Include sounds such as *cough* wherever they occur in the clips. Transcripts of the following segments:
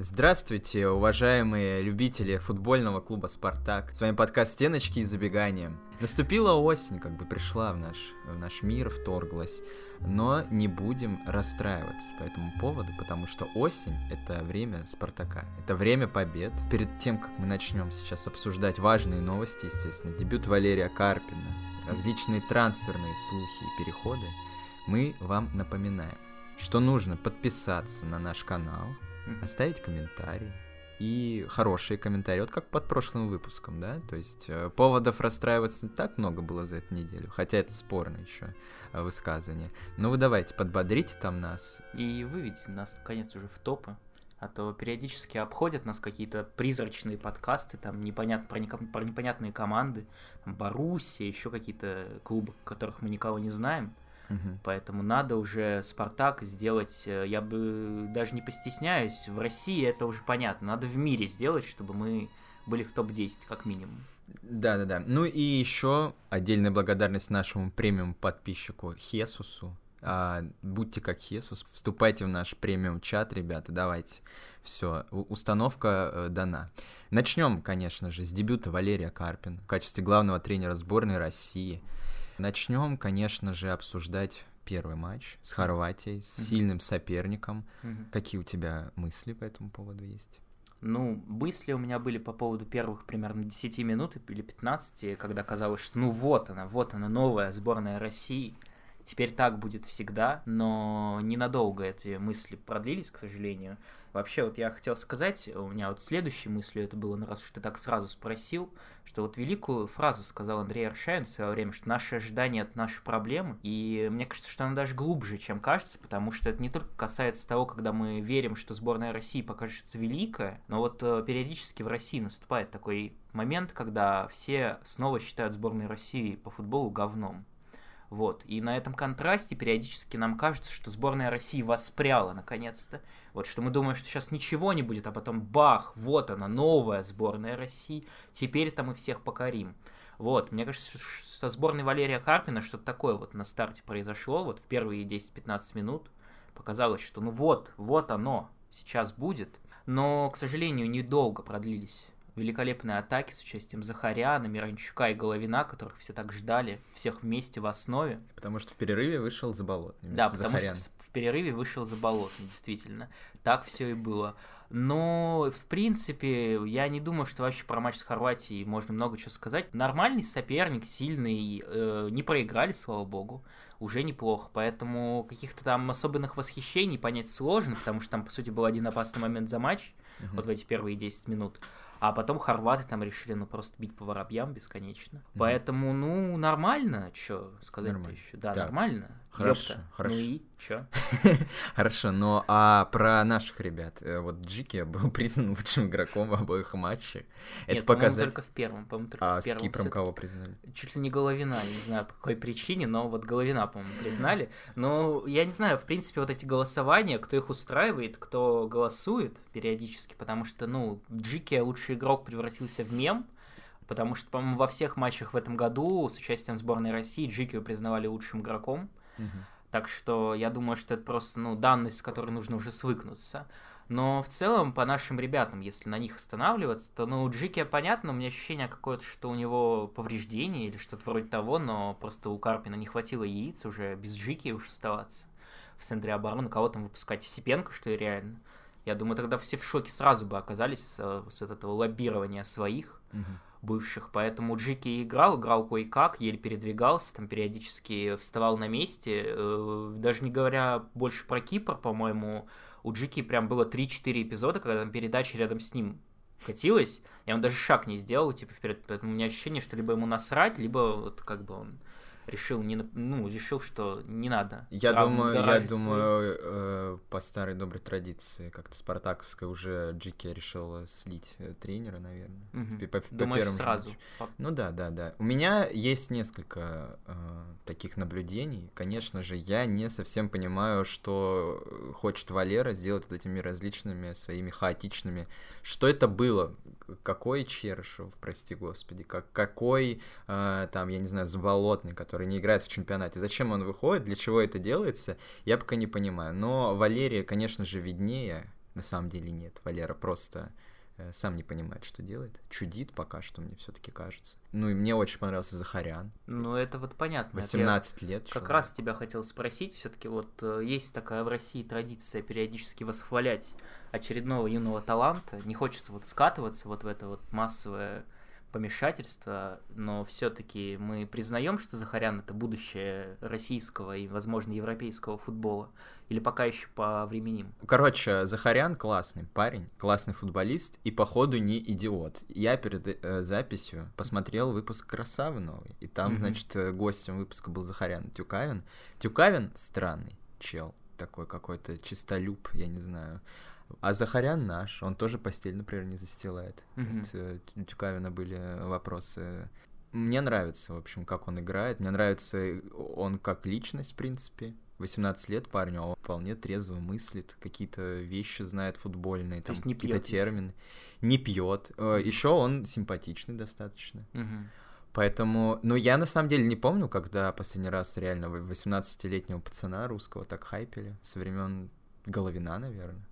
Здравствуйте, уважаемые любители футбольного клуба «Спартак». С вами подкаст «Стеночки и забегания». Наступила осень, как бы пришла в наш, в наш мир, вторглась. Но не будем расстраиваться по этому поводу, потому что осень — это время «Спартака». Это время побед. Перед тем, как мы начнем сейчас обсуждать важные новости, естественно, дебют Валерия Карпина, различные трансферные слухи и переходы, мы вам напоминаем, что нужно подписаться на наш канал — оставить комментарий. И хорошие комментарии, вот как под прошлым выпуском, да, то есть э, поводов расстраиваться не так много было за эту неделю, хотя это спорно еще э, высказывание. Но вы давайте, подбодрите там нас. И выведите нас, наконец, уже в топы. А то периодически обходят нас какие-то призрачные подкасты, там непонят, про, про непонятные команды, там Боруссия, еще какие-то клубы, которых мы никого не знаем. Угу. Поэтому надо уже Спартак сделать, э, я бы даже не постесняюсь, в России это уже понятно, надо в мире сделать, чтобы мы были в топ-10 как минимум. Да-да-да. Ну и еще отдельная благодарность нашему премиум подписчику Хесусу. А, будьте как Хесус, вступайте в наш премиум чат, ребята, давайте. Все, установка э, дана. Начнем, конечно же, с дебюта Валерия Карпина в качестве главного тренера сборной России. Начнем, конечно же, обсуждать первый матч с Хорватией, с mm-hmm. сильным соперником. Mm-hmm. Какие у тебя мысли по этому поводу есть? Ну, мысли у меня были по поводу первых примерно 10 минут или 15, когда казалось, что ну вот она, вот она, новая сборная России. Теперь так будет всегда, но ненадолго эти мысли продлились, к сожалению. Вообще, вот я хотел сказать, у меня вот следующей мыслью это было, раз уж ты так сразу спросил, что вот великую фразу сказал Андрей Аршавин в свое время, что наши ожидания — это наши проблемы, и мне кажется, что она даже глубже, чем кажется, потому что это не только касается того, когда мы верим, что сборная России покажет что-то великое, но вот э, периодически в России наступает такой момент, когда все снова считают сборной России по футболу говном. Вот. И на этом контрасте периодически нам кажется, что сборная России воспряла наконец-то. Вот что мы думаем, что сейчас ничего не будет, а потом бах, вот она, новая сборная России. Теперь-то мы всех покорим. Вот, мне кажется, со сборной Валерия Карпина что-то такое вот на старте произошло, вот в первые 10-15 минут. Показалось, что ну вот, вот оно, сейчас будет. Но, к сожалению, недолго продлились великолепные атаки с участием Захаряна, Миранчука и Головина, которых все так ждали, всех вместе в основе. Потому что в перерыве вышел Заболотный. Да, потому Захарян. что в перерыве вышел Заболотный, действительно. Так все и было. Но, в принципе, я не думаю, что вообще про матч с Хорватией можно много чего сказать. Нормальный соперник, сильный, э, не проиграли, слава богу, уже неплохо. Поэтому каких-то там особенных восхищений понять сложно, потому что там, по сути, был один опасный момент за матч, uh-huh. вот в эти первые 10 минут. А потом хорваты там решили, ну, просто бить по воробьям бесконечно. Mm-hmm. Поэтому, ну, нормально, что сказать-то еще. Да, так. нормально. Хорошо, Ёпта. *laughs* хорошо. Ну и чё? Хорошо, но а про наших ребят. Э, вот Джики был *laughs* признан лучшим игроком в обоих матчах. Это показать... только в первом, по-моему, только а в первом. с Кипром кого признали? Чуть ли не Головина, я не знаю по какой причине, но вот Головина, по-моему, признали. Но я не знаю, в принципе, вот эти голосования, кто их устраивает, кто голосует периодически, потому что, ну, Джики лучший игрок превратился в мем, потому что, по-моему, во всех матчах в этом году с участием сборной России Джикио признавали лучшим игроком. Так что я думаю, что это просто ну, данность, с которой нужно уже свыкнуться. Но в целом, по нашим ребятам, если на них останавливаться, то, ну, у Джики понятно, у меня ощущение какое-то, что у него повреждение или что-то вроде того, но просто у Карпина не хватило яиц уже без Джики уж оставаться в центре обороны, кого там выпускать, Сипенко, что ли, реально. Я думаю, тогда все в шоке сразу бы оказались с, с этого лоббирования своих. Угу бывших, поэтому Джики играл, играл кое-как, еле передвигался, там периодически вставал на месте, э, даже не говоря больше про Кипр, по-моему, у Джики прям было 3-4 эпизода, когда там передача рядом с ним катилась, и он даже шаг не сделал, типа, вперед, поэтому у меня ощущение, что либо ему насрать, либо вот как бы он решил не ну решил что не надо. Я думаю я думаю э, по старой доброй традиции как-то спартаковская уже Джики решил слить э, тренера наверное. Угу. по, по, Думаешь, по сразу матчу. ну да да да. У меня есть несколько э, таких наблюдений. Конечно же я не совсем понимаю что хочет Валера сделать вот этими различными своими хаотичными. Что это было? Какой Черышев прости господи? Как какой э, там я не знаю Заболотный который который не играет в чемпионате. Зачем он выходит, для чего это делается, я пока не понимаю. Но Валерия, конечно же, виднее. на самом деле нет. Валера просто э, сам не понимает, что делает. Чудит пока что, мне все-таки кажется. Ну и мне очень понравился Захарян. Ну это вот понятно. 18 лет. Как человек. раз тебя хотел спросить, все-таки вот э, есть такая в России традиция периодически восхвалять очередного юного таланта. Не хочется вот скатываться вот в это вот массовое помешательства, но все-таки мы признаем, что Захарян это будущее российского и, возможно, европейского футбола, или пока еще по временем? Короче, Захарян классный парень, классный футболист и, походу, не идиот. Я перед э, записью посмотрел выпуск «Красавы» новый, и там, mm-hmm. значит, э, гостем выпуска был Захарян Тюкавин. Тюкавин странный чел, такой какой-то чистолюб, я не знаю. А Захарян наш, он тоже постель, например, не застилает. Mm-hmm. Вот, э, у Тюкавина были вопросы. Мне нравится, в общем, как он играет. Мне нравится он как личность, в принципе. 18 лет парню, а он вполне трезво мыслит, какие-то вещи знает футбольные, там какие-то термины. Не пьет. Mm-hmm. Еще он симпатичный достаточно. Mm-hmm. Поэтому, ну, я на самом деле не помню, когда последний раз реально 18-летнего пацана русского так хайпели. Со времен Головина, наверное.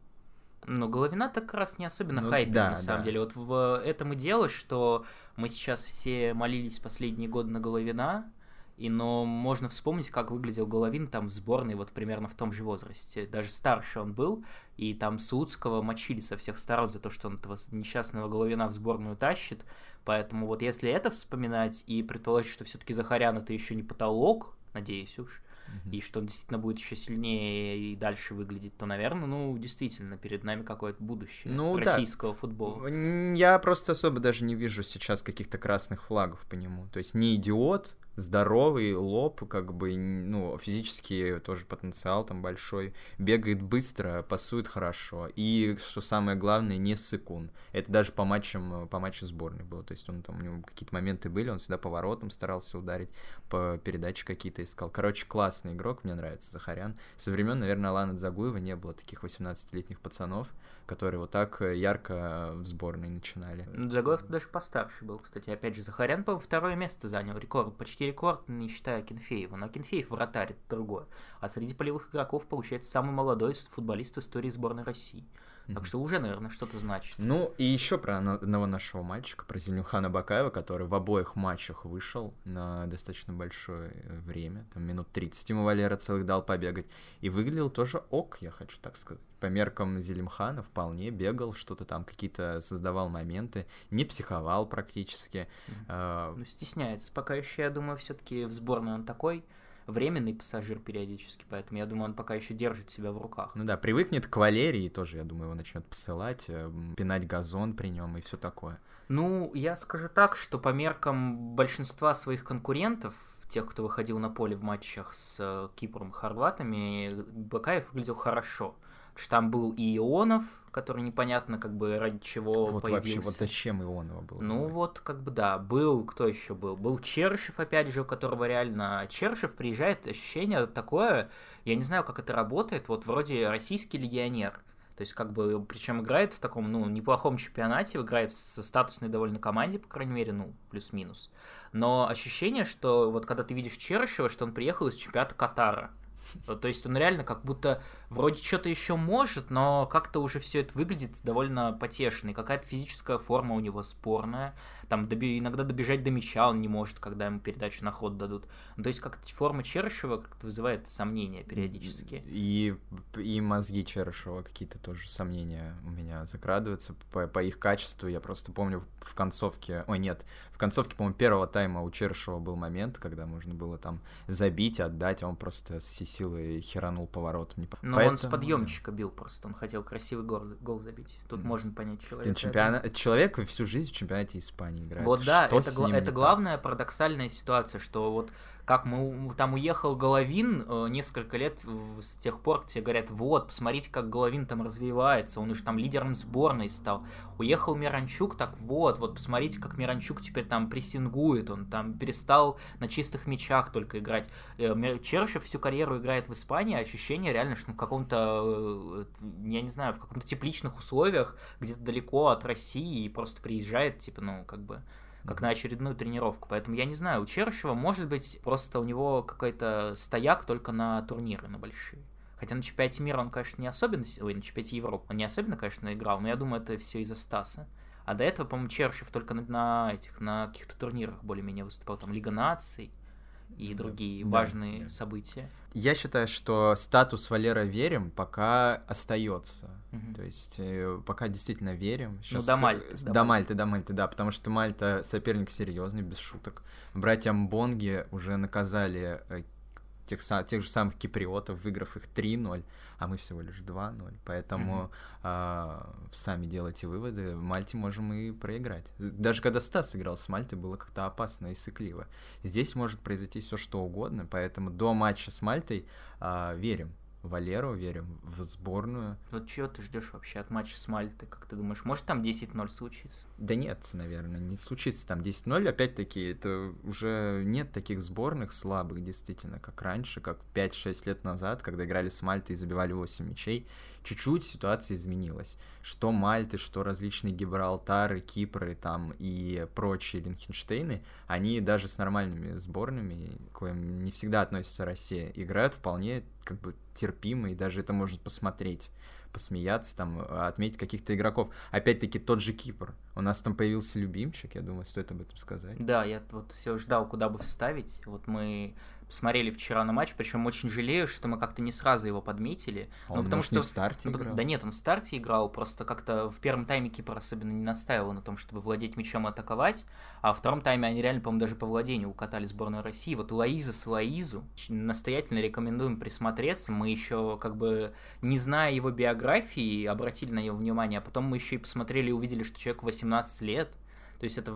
Но Головина так как раз не особенно ну, хайпер, да, на самом да. деле. Вот в этом и дело, что мы сейчас все молились последние годы на Головина, и, но можно вспомнить, как выглядел Головин там в сборной вот примерно в том же возрасте. Даже старше он был, и там Саудского мочили со всех сторон за то, что он этого несчастного Головина в сборную тащит. Поэтому вот если это вспоминать и предположить, что все-таки Захарян это еще не потолок, надеюсь уж, mm-hmm. и что он действительно будет еще сильнее и дальше выглядеть, то, наверное, ну, действительно, перед нами какое-то будущее ну, российского да. футбола. Я просто особо даже не вижу сейчас каких-то красных флагов по нему. То есть не идиот, здоровый лоб, как бы, ну, физически тоже потенциал там большой, бегает быстро, пасует хорошо, и, что самое главное, не сыкун. Это даже по матчам, по матчу сборной было, то есть он там, у него какие-то моменты были, он всегда поворотом старался ударить, по передаче какие-то искал. Короче, классный игрок, мне нравится Захарян. Со времен, наверное, Алана Загуева не было таких 18-летних пацанов, которые вот так ярко в сборной начинали. Загоев даже постарше был, кстати. Опять же, Захарян, по второе место занял, рекорд, почти рекорд, не считая Кенфеева. Но Кенфеев вратарь, это другое. А среди полевых игроков, получается, самый молодой футболист в истории сборной России. Так что уже, наверное, что-то значит. Ну, и еще про одного нашего мальчика, про Зеленюхана Бакаева, который в обоих матчах вышел на достаточно большое время, там минут 30 ему Валера целых дал побегать, и выглядел тоже ок, я хочу так сказать. По меркам Зелимхана вполне бегал, что-то там какие-то создавал моменты, не психовал практически. Ну, стесняется. Пока еще, я думаю, все-таки в сборной он такой, временный пассажир периодически, поэтому я думаю, он пока еще держит себя в руках. Ну да, привыкнет к Валерии тоже, я думаю, его начнет посылать, э, пинать газон при нем и все такое. Ну, я скажу так, что по меркам большинства своих конкурентов, тех, кто выходил на поле в матчах с э, Кипром и Хорватами, Бакаев выглядел хорошо что там был и Ионов, который непонятно как бы ради чего вот появился. Вообще, вот зачем Ионова был? Ну называть? вот, как бы да, был, кто еще был? Был Чершев, опять же, у которого реально Чершев приезжает, ощущение такое, я не знаю, как это работает, вот вроде российский легионер. То есть, как бы, причем играет в таком, ну, неплохом чемпионате, играет в статусной довольно команде, по крайней мере, ну, плюс-минус. Но ощущение, что вот когда ты видишь Черышева, что он приехал из чемпионата Катара. То есть он реально как будто вроде что-то еще может, но как-то уже все это выглядит довольно потешно. И какая-то физическая форма у него спорная. Там доби... иногда добежать до мяча он не может, когда ему передачу на ход дадут. Ну, то есть как-то форма Черышева как-то вызывает сомнения периодически. И, и мозги Черышева какие-то тоже сомнения у меня закрадываются по, по их качеству. Я просто помню в концовке... Ой, нет, в концовке, по-моему, первого тайма у Черышева был момент, когда можно было там забить, отдать, а он просто с силой херанул поворотом. Не... Но Поэтому, он с подъемчика да. бил просто, он хотел красивый гол, гол забить. Тут mm. можно понять человека. Чемпиона... Человек всю жизнь в чемпионате Испании играет. Вот да, Что это, гла- это главная парадоксальная ситуация, что вот как мы там уехал Головин э, несколько лет с тех пор, тебе говорят, вот, посмотрите, как Головин там развивается, он уже там лидером сборной стал. Уехал Миранчук, так вот, вот посмотрите, как Миранчук теперь там прессингует, он там перестал на чистых мячах только играть. Э, Черышев всю карьеру играет в Испании, ощущение реально, что в каком-то, э, я не знаю, в каком-то тепличных условиях, где-то далеко от России и просто приезжает, типа, ну, как бы как на очередную тренировку. Поэтому я не знаю, у Черышева может быть просто у него какой-то стояк только на турниры, на большие. Хотя на чемпионате мира он, конечно, не особенно... Ой, на чемпионате Европы он не особенно, конечно, играл, но я думаю, это все из-за Стаса. А до этого, по-моему, Чершев только на, на этих, на каких-то турнирах более-менее выступал, там Лига наций и другие да, важные да. события. Я считаю, что статус Валера верим пока остается. Угу. То есть э, пока действительно верим. Сейчас, ну, до Мальты. До, до Мальты, до Мальты, да, потому что Мальта соперник серьезный, без шуток. Братьям Бонги уже наказали э, тех, тех же самых киприотов, выиграв их 3-0, а мы всего лишь 2-0. Поэтому mm-hmm. а, сами делайте выводы. В Мальте можем и проиграть. Даже когда Стас играл с Мальтой, было как-то опасно и сыкливо. Здесь может произойти все что угодно, поэтому до матча с Мальтой а, верим. Валеру верим, в сборную. Вот чего ты ждешь вообще от матча с Мальтой, как ты думаешь? Может там 10-0 случится? Да нет, наверное, не случится там 10-0. Опять-таки, это уже нет таких сборных слабых, действительно, как раньше, как 5-6 лет назад, когда играли с Мальтой и забивали 8 мячей чуть-чуть ситуация изменилась. Что Мальты, что различные Гибралтары, Кипры там и прочие Линхенштейны, они даже с нормальными сборными, к коим не всегда относится Россия, играют вполне как бы терпимо, и даже это может посмотреть посмеяться, там, отметить каких-то игроков. Опять-таки, тот же Кипр. У нас там появился любимчик, я думаю, стоит об этом сказать. Да, я вот все ждал, куда бы вставить. Вот мы посмотрели вчера на матч, причем очень жалею, что мы как-то не сразу его подметили. А он, ну, потому может, что не в старте ну, играл? Да нет, он в старте играл, просто как-то в первом тайме Кипр особенно не настаивал на том, чтобы владеть мячом и атаковать, а в втором тайме они реально, по-моему, даже по владению укатали сборную России. Вот Лаиза с Лаизу настоятельно рекомендуем присмотреться. Мы еще как бы, не зная его биографии, обратили на него внимание, а потом мы еще и посмотрели и увидели, что человек 18 лет, то есть это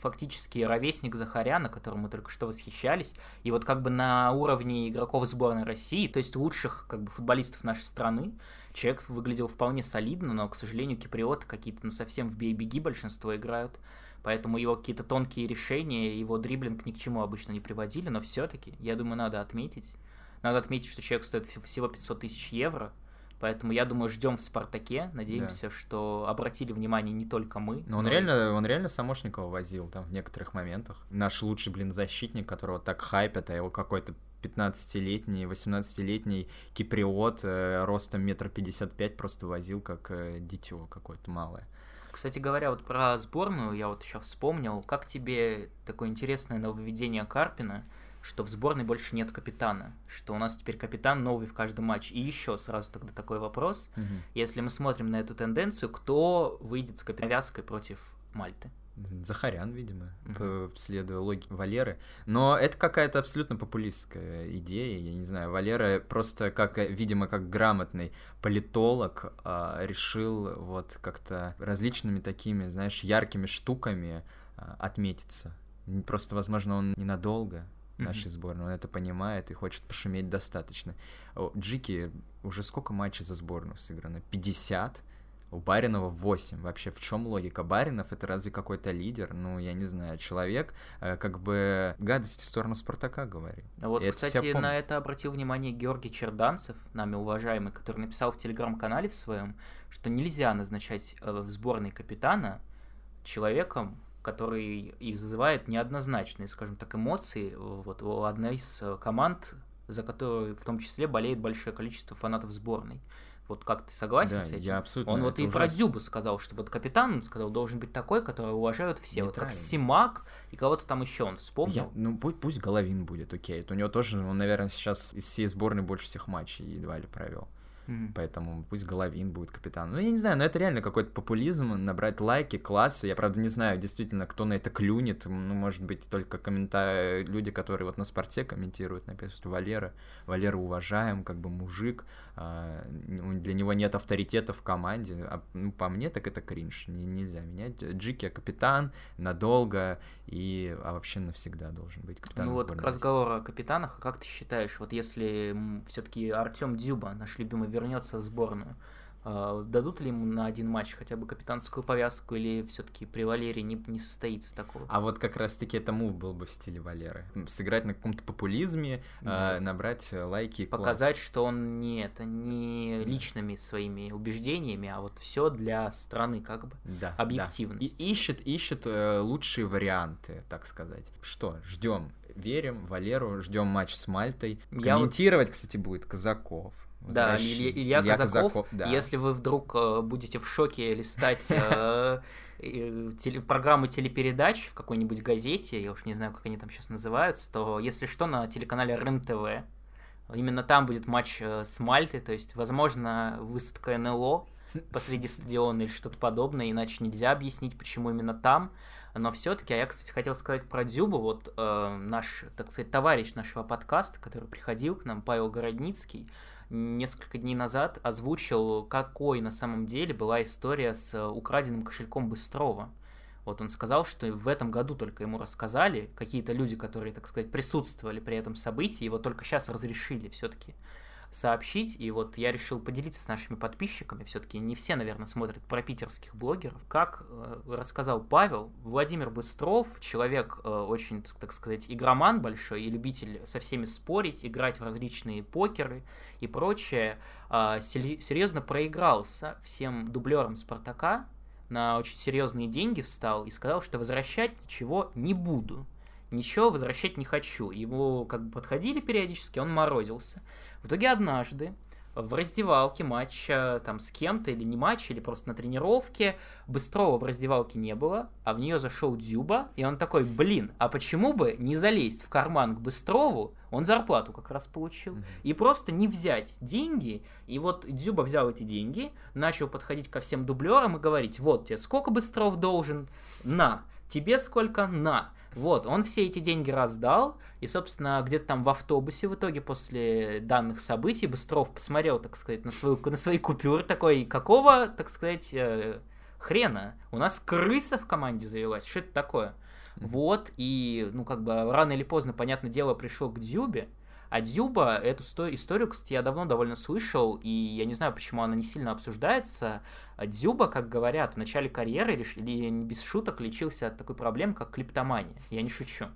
фактически ровесник Захаряна, которым мы только что восхищались. И вот как бы на уровне игроков сборной России, то есть лучших как бы футболистов нашей страны, человек выглядел вполне солидно, но, к сожалению, киприоты какие-то, ну, совсем в бей-беги большинство играют. Поэтому его какие-то тонкие решения, его дриблинг ни к чему обычно не приводили, но все-таки, я думаю, надо отметить. Надо отметить, что человек стоит всего 500 тысяч евро, Поэтому я думаю, ждем в Спартаке. Надеемся, да. что обратили внимание не только мы. Но он но реально, он реально Самошникова возил там в некоторых моментах. Наш лучший, блин, защитник, которого так хайпят, а его какой-то 15-летний, 18-летний киприот э, ростом метр пятьдесят пять просто возил как э, дитё какое-то малое. Кстати говоря, вот про сборную я вот еще вспомнил. Как тебе такое интересное нововведение Карпина? Что в сборной больше нет капитана, что у нас теперь капитан новый в каждом матче. И еще сразу тогда такой вопрос. Угу. Если мы смотрим на эту тенденцию, кто выйдет с капитанской против Мальты? Захарян, видимо, угу. следуя логике Валеры. Но это какая-то абсолютно популистская идея. Я не знаю, Валера просто, как, видимо, как грамотный политолог, а, решил вот как-то различными такими, знаешь, яркими штуками а, отметиться. Просто, возможно, он ненадолго, нашей mm-hmm. сборной. Он это понимает и хочет пошуметь достаточно. Джики уже сколько матчей за сборную сыграно? 50? У Баринова 8. Вообще, в чем логика? Баринов это разве какой-то лидер? Ну, я не знаю, человек э, как бы гадости в сторону Спартака говорит. А вот, и кстати, это на это обратил внимание Георгий Черданцев, нами уважаемый, который написал в телеграм-канале в своем, что нельзя назначать э, в сборной капитана человеком, который и вызывает неоднозначные, скажем так, эмоции вот у одной из э, команд, за которую в том числе болеет большое количество фанатов сборной. Вот как ты согласен да, с этим? Я абсолютно. Он вот и ужасно. про Дзюбу сказал, что вот капитан, он сказал, должен быть такой, которого уважают все. Вот как Симак и кого-то там еще он вспомнил. Я, ну пусть, пусть Головин будет, окей. У него тоже, он, наверное, сейчас из всей сборной больше всех матчей едва ли провел. Mm-hmm. Поэтому пусть Головин будет капитаном. Ну, я не знаю, но это реально какой-то популизм, набрать лайки, классы. Я, правда, не знаю, действительно, кто на это клюнет. Ну, может быть, только комментарии, люди, которые вот на спорте комментируют, что Валера, Валера уважаем, как бы мужик, а, для него нет авторитета в команде. А, ну, по мне, так это кринж. Не, нельзя менять. Джики капитан надолго и а вообще навсегда должен быть капитаном. Ну вот к разговору о капитанах, как ты считаешь, вот если все-таки Артем Дюба, наш любимый, вернется в сборную, а, дадут ли ему на один матч хотя бы капитанскую повязку или все-таки при Валерии не, не состоится такого? А вот как раз-таки это мув был бы в стиле Валеры. Сыграть на каком-то популизме, да. э, набрать лайки. Показать, класс. что он не это не личными своими убеждениями, а вот все для страны как бы. Да. Объективность. Да. И ищет, ищет э, лучшие варианты, так сказать. Что, ждем верим Валеру, ждем матч с Мальтой. Комментировать, вот... кстати, будет Казаков. Да, Илья, Илья, Илья Казаков. Казаков да. Если вы вдруг э, будете в шоке листать *laughs* э, теле, программы телепередач в какой-нибудь газете, я уж не знаю, как они там сейчас называются, то если что, на телеканале РЕН-ТВ. Именно там будет матч э, с Мальтой, то есть, возможно, высадка НЛО *laughs* посреди стадиона или что-то подобное, иначе нельзя объяснить, почему именно там. Но все-таки, а я, кстати, хотел сказать про Дзюбу, вот э, наш, так сказать, товарищ нашего подкаста, который приходил к нам, Павел Городницкий, несколько дней назад озвучил, какой на самом деле была история с украденным кошельком Быстрова. Вот он сказал, что в этом году только ему рассказали какие-то люди, которые, так сказать, присутствовали при этом событии, его только сейчас разрешили все-таки сообщить. И вот я решил поделиться с нашими подписчиками. Все-таки не все, наверное, смотрят про питерских блогеров. Как э, рассказал Павел, Владимир Быстров, человек э, очень, так сказать, игроман большой и любитель со всеми спорить, играть в различные покеры и прочее, э, серьезно проигрался всем дублерам Спартака, на очень серьезные деньги встал и сказал, что возвращать ничего не буду. Ничего возвращать не хочу. Ему как бы подходили периодически, он морозился. В итоге однажды в раздевалке матча там с кем-то или не матч, или просто на тренировке. Быстрого в раздевалке не было, а в нее зашел Дзюба, и он такой, блин, а почему бы не залезть в карман к Быстрову, он зарплату как раз получил, mm-hmm. и просто не взять деньги, и вот Дзюба взял эти деньги, начал подходить ко всем дублерам и говорить, вот тебе сколько Быстров должен, на, тебе сколько, на. Вот, он все эти деньги раздал, и, собственно, где-то там в автобусе в итоге после данных событий Быстров посмотрел, так сказать, на, свою, на свои купюры такой, какого, так сказать, э, хрена? У нас крыса в команде завелась, что это такое? Вот, и, ну, как бы, рано или поздно, понятное дело, пришел к Дзюбе, а Дзюба, эту историю, кстати, я давно довольно слышал, и я не знаю, почему она не сильно обсуждается. Дзюба, как говорят, в начале карьеры, или не без шуток, лечился от такой проблемы, как клиптомания. Я не шучу.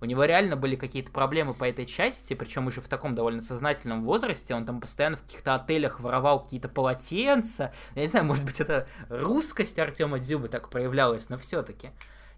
У него реально были какие-то проблемы по этой части, причем уже в таком довольно сознательном возрасте. Он там постоянно в каких-то отелях воровал какие-то полотенца. Я не знаю, может быть, это русскость Артема Дзюбы так проявлялась, но все-таки.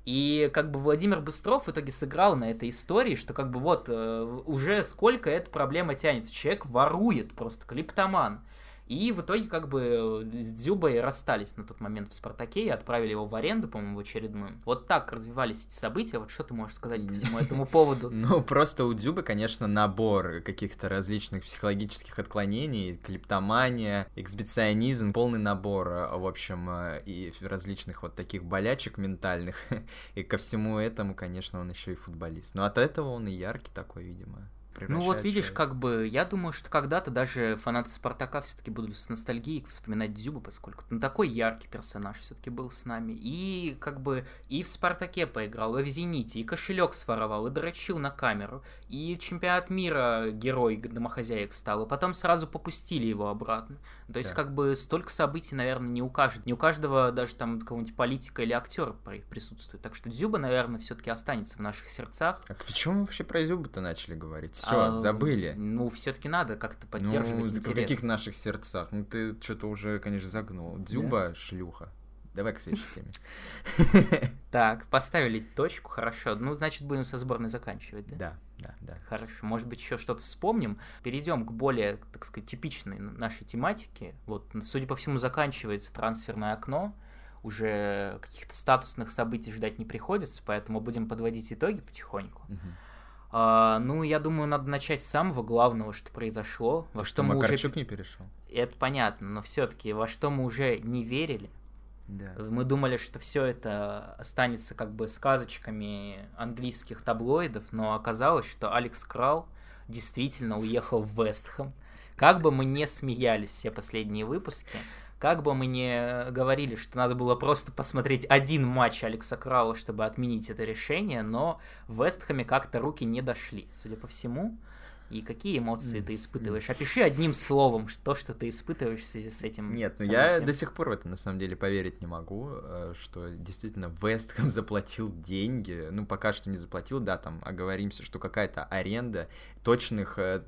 И как бы Владимир Быстров в итоге сыграл на этой истории, что как бы вот э, уже сколько эта проблема тянется. Человек ворует просто, клиптоман. И в итоге как бы с Дзюбой расстались на тот момент в «Спартаке» и отправили его в аренду, по-моему, в очередную. Вот так развивались эти события. Вот что ты можешь сказать по всему этому поводу? *laughs* Ну, просто у Дзюбы, конечно, набор каких-то различных психологических отклонений, клиптомания, эксбиционизм, полный набор, в общем, и различных вот таких болячек ментальных. *laughs* И ко всему этому, конечно, он еще и футболист. Но от этого он и яркий такой, видимо ну вот видишь, как бы, я думаю, что когда-то даже фанаты Спартака все-таки будут с ностальгией вспоминать Дзюбу, поскольку ну, такой яркий персонаж все-таки был с нами. И как бы и в Спартаке поиграл, и в Зените, и кошелек своровал, и дрочил на камеру, и чемпионат мира герой домохозяек стал, и потом сразу попустили его обратно. То есть, да. как бы, столько событий, наверное, не у каждого, не у каждого даже там какого-нибудь политика или актера присутствует. Так что Дзюба, наверное, все-таки останется в наших сердцах. А почему мы вообще про Дзюбу-то начали говорить? Все, а, забыли. Ну, все-таки надо как-то поддерживать ну, интерес. в каких наших сердцах? Ну, ты что-то уже, конечно, загнул. Дзюба, да? шлюха. Давай к следующей теме. Так, поставили точку, хорошо. Ну, значит, будем со сборной заканчивать, да? Да, да, да. Хорошо, может быть, еще что-то вспомним. Перейдем к более, так сказать, типичной нашей тематике. Вот, судя по всему, заканчивается трансферное окно. Уже каких-то статусных событий ждать не приходится, поэтому будем подводить итоги потихоньку. Угу. А, ну, я думаю, надо начать с самого главного, что произошло. Во что, что мы Макарчук уже... не перешел. Это понятно, но все-таки во что мы уже не верили. Да. Мы думали, что все это останется как бы сказочками английских таблоидов, но оказалось, что Алекс Крал действительно уехал в Вестхэм. Как бы мы не смеялись все последние выпуски, как бы мы не говорили, что надо было просто посмотреть один матч Алекса Краула, чтобы отменить это решение, но в Вестхэме как-то руки не дошли, судя по всему. И какие эмоции ты испытываешь? Опиши одним словом то, что ты испытываешь в связи с этим. Нет, ну я до сих пор в это на самом деле поверить не могу, э, что действительно Вестхэм *laughs* заплатил деньги. Ну, пока что не заплатил, да, там оговоримся, что какая-то аренда. Точных, э,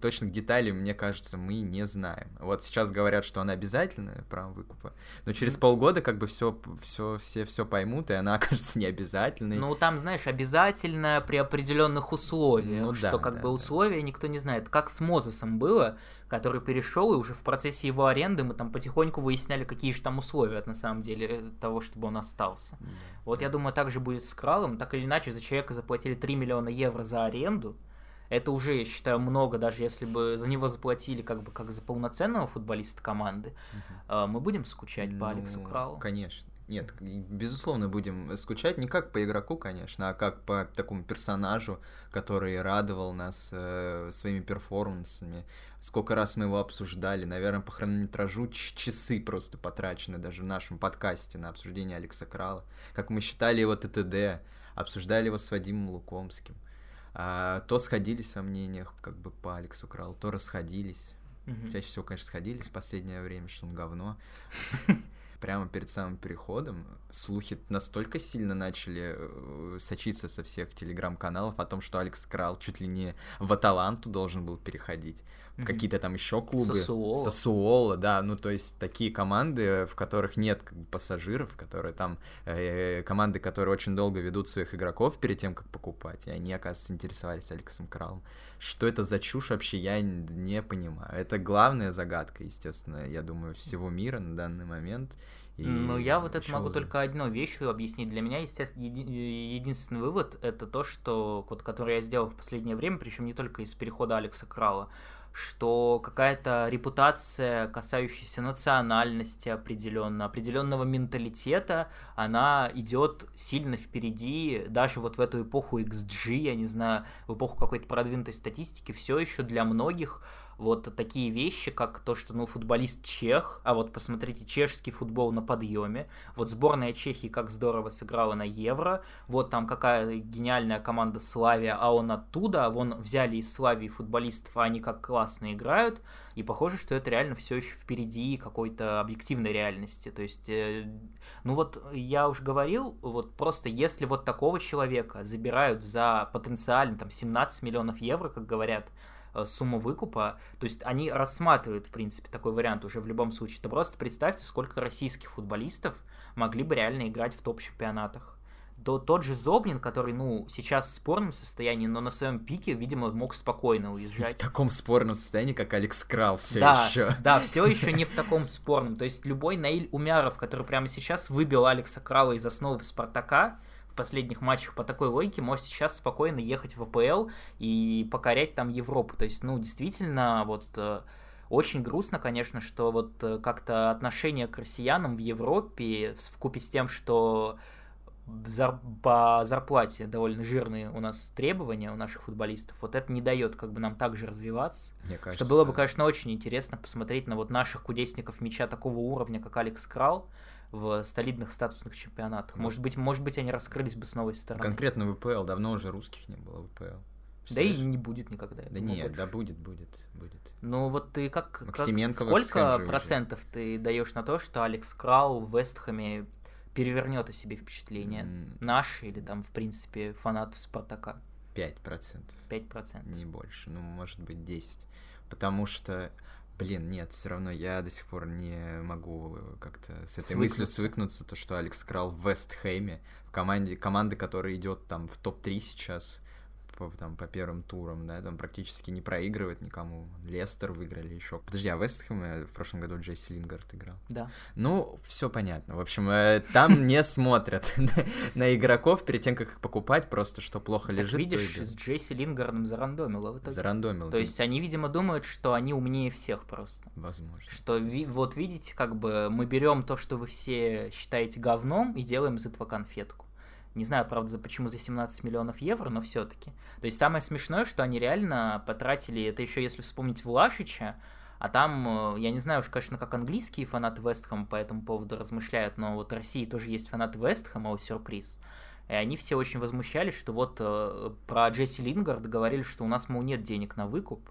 точных деталей, мне кажется, мы не знаем. Вот сейчас говорят, что она обязательная, право выкупа. Но через полгода как бы все, все, все, все поймут, и она *laughs* окажется не обязательной. Ну, там, знаешь, обязательно при определенных условиях, ну, что да, как да, бы условия условия никто не знает. Как с Мозесом было, который перешел, и уже в процессе его аренды мы там потихоньку выясняли, какие же там условия на самом деле того, чтобы он остался. Mm-hmm. Вот я думаю, так же будет с Кралом. Так или иначе, за человека заплатили 3 миллиона евро за аренду. Это уже, я считаю, много, даже если бы за него заплатили как бы как за полноценного футболиста команды. Uh-huh. Мы будем скучать ну, по Алексу Кралу? Конечно. Нет, безусловно, будем скучать не как по игроку, конечно, а как по такому персонажу, который радовал нас э, своими перформансами. Сколько раз мы его обсуждали, наверное, по хронометражу часы просто потрачены даже в нашем подкасте на обсуждение Алекса Крала. Как мы считали его ТТД, обсуждали его с Вадимом Лукомским. А, то сходились во мнениях как бы по Алексу Кралу, то расходились. Угу. Чаще всего, конечно, сходились в последнее время, что он говно. *laughs* прямо перед самым переходом слухи настолько сильно начали э, сочиться со всех телеграм-каналов о том, что Алекс Крал чуть ли не в Аталанту должен был переходить. Mm-hmm. Какие-то там еще клубы. Сосуола. Сосуола, да. Ну, то есть такие команды, в которых нет как бы, пассажиров, которые там... Э, команды, которые очень долго ведут своих игроков перед тем, как покупать. И они, оказывается, интересовались Алексом Кралом. Что это за чушь вообще, я не понимаю. Это главная загадка, естественно, я думаю, всего мира на данный момент. И ну, я вот это могу за... только одну вещь объяснить. Для меня, естественно, еди... единственный вывод это то, что вот, который я сделал в последнее время, причем не только из перехода Алекса Крала, что какая-то репутация, касающаяся национальности определенно, определенного менталитета, она идет сильно впереди, даже вот в эту эпоху XG, я не знаю, в эпоху какой-то продвинутой статистики, все еще для многих вот такие вещи, как то, что, ну, футболист чех, а вот посмотрите, чешский футбол на подъеме, вот сборная Чехии как здорово сыграла на Евро, вот там какая гениальная команда Славия, а он оттуда, а вон взяли из Славии футболистов, а они как классно играют, и похоже, что это реально все еще впереди какой-то объективной реальности, то есть, э, ну вот я уже говорил, вот просто если вот такого человека забирают за потенциально там 17 миллионов евро, как говорят, сумму выкупа. То есть они рассматривают, в принципе, такой вариант уже в любом случае. То просто представьте, сколько российских футболистов могли бы реально играть в топ-чемпионатах. То, тот же Зобнин, который, ну, сейчас в спорном состоянии, но на своем пике, видимо, мог спокойно уезжать. В таком спорном состоянии, как Алекс Крал, все да, еще. Да, все *laughs* еще не в таком спорном. То есть любой Наиль Умяров, который прямо сейчас выбил Алекса Крала из основы Спартака, последних матчах по такой логике может сейчас спокойно ехать в АПЛ и покорять там Европу. То есть, ну, действительно, вот э, очень грустно, конечно, что вот э, как-то отношение к россиянам в Европе в купе с тем, что зар по зарплате довольно жирные у нас требования у наших футболистов, вот это не дает как бы нам также развиваться. Мне кажется... Что было бы, конечно, очень интересно посмотреть на вот наших кудесников мяча такого уровня, как Алекс Крал, в солидных статусных чемпионатах. Ну, может быть, может быть, они раскрылись бы с новой стороны. Конкретно ВПЛ. Давно уже русских не было ВПЛ. Да и не будет никогда. Да нет, больше. да будет, будет, будет. Ну вот ты как, как сколько процентов уже. ты даешь на то, что Алекс Крау в Вестхэме перевернет о себе впечатление mm. наши или там, в принципе, фанатов Спартака? Пять процентов. Пять процентов. Не больше, ну, может быть, десять. Потому что Блин, нет, все равно я до сих пор не могу как-то с этой свыкнуться. мыслью свыкнуться, то, что Алекс Крал в Вестхэме, в команде, команды, которая идет там в топ-3 сейчас, по, там, по первым турам, да, там практически не проигрывает никому. Лестер выиграли еще. Подожди, а Вестхэм в прошлом году Джейси Лингард играл? Да. Ну, все понятно. В общем, э, там *laughs* не смотрят *laughs* на игроков перед тем, как их покупать, просто что плохо лежит. видишь, с Джейси Лингардом зарандомило. Зарандомило. То есть они, видимо, думают, что они умнее всех просто. Возможно. Что вот видите, как бы мы берем то, что вы все считаете говном, и делаем из этого конфетку. Не знаю, правда, за, почему за 17 миллионов евро, но все-таки. То есть самое смешное, что они реально потратили, это еще если вспомнить Влашича, а там, э, я не знаю уж, конечно, как английские фанаты Вестхэма по этому поводу размышляют, но вот в России тоже есть фанаты Вестхэма, о, сюрприз. И они все очень возмущались, что вот э, про Джесси Лингард говорили, что у нас, мол, нет денег на выкуп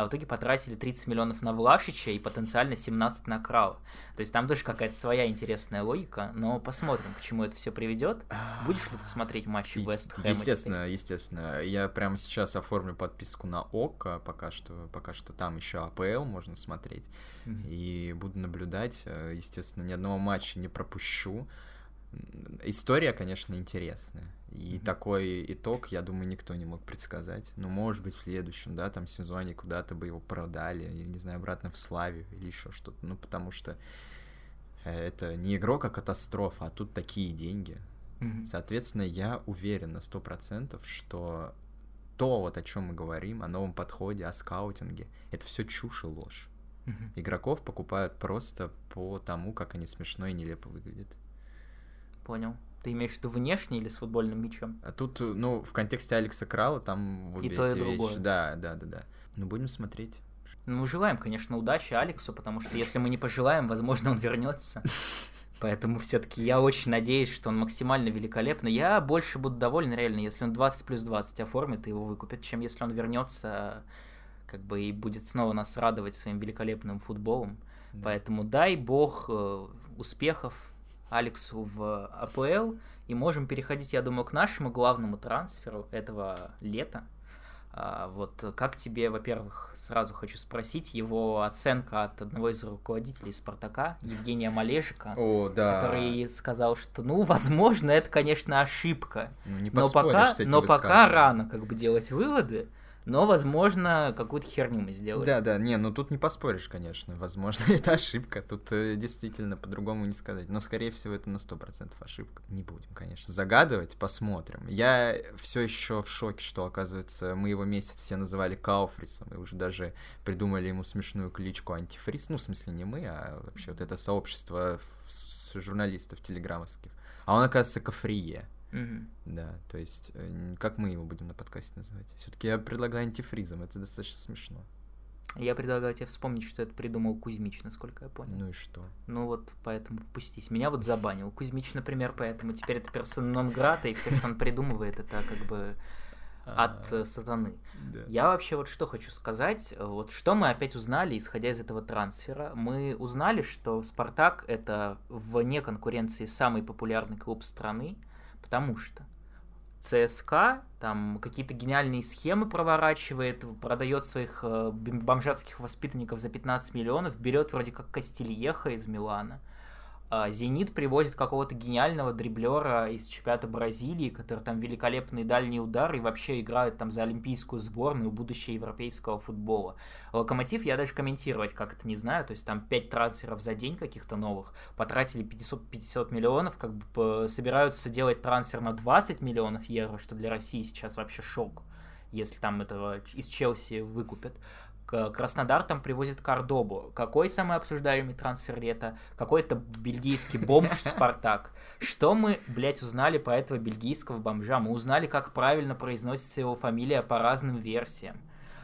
а в итоге потратили 30 миллионов на Влашича и потенциально 17 на Крала. То есть там тоже какая-то своя интересная логика, но посмотрим, к чему это все приведет. *sighs* Будешь ли ты смотреть матчи Вест Хэма Естественно, теперь? естественно. Я прямо сейчас оформлю подписку на ОК, пока что, пока что там еще АПЛ можно смотреть. Mm-hmm. И буду наблюдать. Естественно, ни одного матча не пропущу. История, конечно, интересная. И mm-hmm. такой итог, я думаю, никто не мог предсказать. Ну, может быть, в следующем, да, там сезоне куда-то бы его продали, я не знаю, обратно в Славе или еще что-то. Ну, потому что э, это не игрок, а катастрофа, а тут такие деньги. Mm-hmm. Соответственно, я уверен на сто процентов, что то, вот о чем мы говорим, о новом подходе, о скаутинге, это все чушь и ложь. Mm-hmm. Игроков покупают просто по тому, как они смешно и нелепо выглядят. Понял. Ты имеешь в виду внешне или с футбольным мячом? А тут, ну, в контексте Алекса Крала там обе и то, и вещи. другое. Да, да, да, да. Ну, будем смотреть. Ну, желаем, конечно, удачи Алексу, потому что если мы не пожелаем, возможно, он вернется. Поэтому все-таки я очень надеюсь, что он максимально великолепный. Я больше буду доволен, реально, если он 20 плюс 20 оформит и его выкупит, чем если он вернется как бы и будет снова нас радовать своим великолепным футболом. Да. Поэтому дай бог э, успехов Алексу в АПЛ. И можем переходить, я думаю, к нашему главному трансферу этого лета. А, вот как тебе, во-первых, сразу хочу спросить, его оценка от одного из руководителей Спартака, Евгения Малежика, О, да. который сказал, что, ну, возможно, это, конечно, ошибка, ну, не но пока, но пока рано как бы делать выводы но, возможно, какую-то херню мы сделали. Да, да, не, ну тут не поспоришь, конечно. Возможно, *laughs* это ошибка. Тут э, действительно по-другому не сказать. Но, скорее всего, это на 100% ошибка. Не будем, конечно, загадывать, посмотрим. Я все еще в шоке, что, оказывается, мы его месяц все называли Кауфрисом, и уже даже придумали ему смешную кличку Антифрис. Ну, в смысле, не мы, а вообще вот это сообщество журналистов телеграммовских. А он, оказывается, Кафрие. Угу. Да, то есть, э, как мы его будем на подкасте называть? Все-таки я предлагаю антифризом, это достаточно смешно. Я предлагаю тебе вспомнить, что это придумал Кузьмич, насколько я понял. Ну и что? Ну вот, поэтому пустись. Меня вот забанил Кузьмич, например, поэтому теперь это персона нон грата, и все, что он придумывает, это как бы от э, сатаны. Я вообще вот что хочу сказать, вот что мы опять узнали, исходя из этого трансфера. Мы узнали, что Спартак это вне конкуренции самый популярный клуб страны, Потому что ЦСКА там какие-то гениальные схемы проворачивает, продает своих э, бомжатских воспитанников за 15 миллионов, берет вроде как Кастильеха из Милана, Зенит привозит какого-то гениального дриблера из чемпионата Бразилии, который там великолепный дальний удар и вообще играет там за олимпийскую сборную будущего европейского футбола. Локомотив я даже комментировать как это не знаю, то есть там 5 трансферов за день каких-то новых, потратили 550 миллионов, как бы собираются делать трансфер на 20 миллионов евро, что для России сейчас вообще шок если там этого из Челси выкупят. Краснодар там привозит Кордобу. Какой самый обсуждаемый трансфер лета? Какой-то бельгийский бомж Спартак. Что мы, блядь, узнали по этого бельгийского бомжа? Мы узнали, как правильно произносится его фамилия по разным версиям.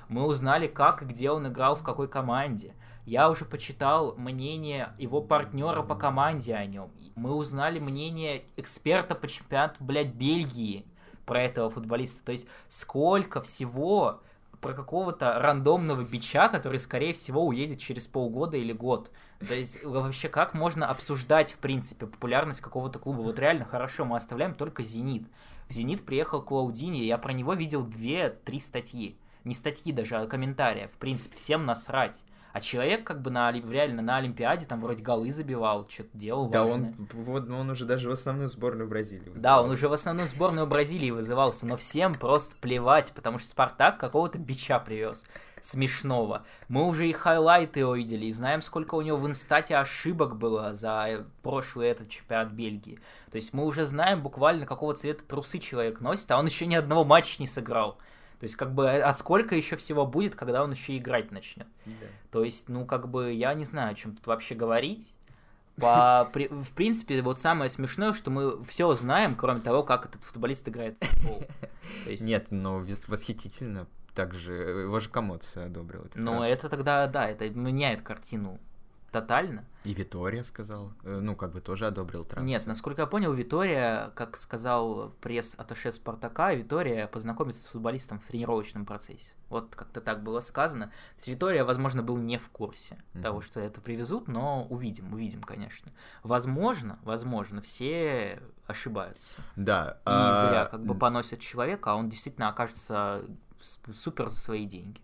Мы узнали, как и где он играл, в какой команде. Я уже почитал мнение его партнера по команде о нем. Мы узнали мнение эксперта по чемпионату, блядь, Бельгии про этого футболиста. То есть сколько всего про какого-то рандомного бича, который, скорее всего, уедет через полгода или год. То есть, вообще, как можно обсуждать, в принципе, популярность какого-то клуба? Вот реально хорошо, мы оставляем только «Зенит». В «Зенит» приехал Клаудини, я про него видел две-три статьи. Не статьи даже, а комментарии. В принципе, всем насрать. А человек как бы на, реально на Олимпиаде там вроде голы забивал, что-то делал Да, важное. он, вот, он уже даже в основную сборную Бразилии вызывался. Да, он уже в основную сборную Бразилии вызывался, но всем просто плевать, потому что Спартак какого-то бича привез смешного. Мы уже и хайлайты увидели, и знаем, сколько у него в инстате ошибок было за прошлый этот чемпионат Бельгии. То есть мы уже знаем буквально, какого цвета трусы человек носит, а он еще ни одного матча не сыграл. То есть, как бы, а сколько еще всего будет, когда он еще играть начнет? Да. То есть, ну, как бы, я не знаю, о чем тут вообще говорить. *laughs* По, при, в принципе, вот самое смешное, что мы все знаем, кроме того, как этот футболист играет в футбол. есть... Нет, но восхитительно. Также его же Комод одобрил. Но это тогда, да, это меняет картину тотально. И Витория сказал, э, ну, как бы тоже одобрил трансфер. Нет, насколько я понял, Витория, как сказал пресс-атташе Спартака, Витория познакомится с футболистом в тренировочном процессе. Вот как-то так было сказано. То есть Витория, возможно, был не в курсе mm-hmm. того, что это привезут, но увидим, увидим, конечно. Возможно, возможно, все ошибаются. Да. И а... зря как бы поносят человека, а он действительно окажется супер за свои деньги.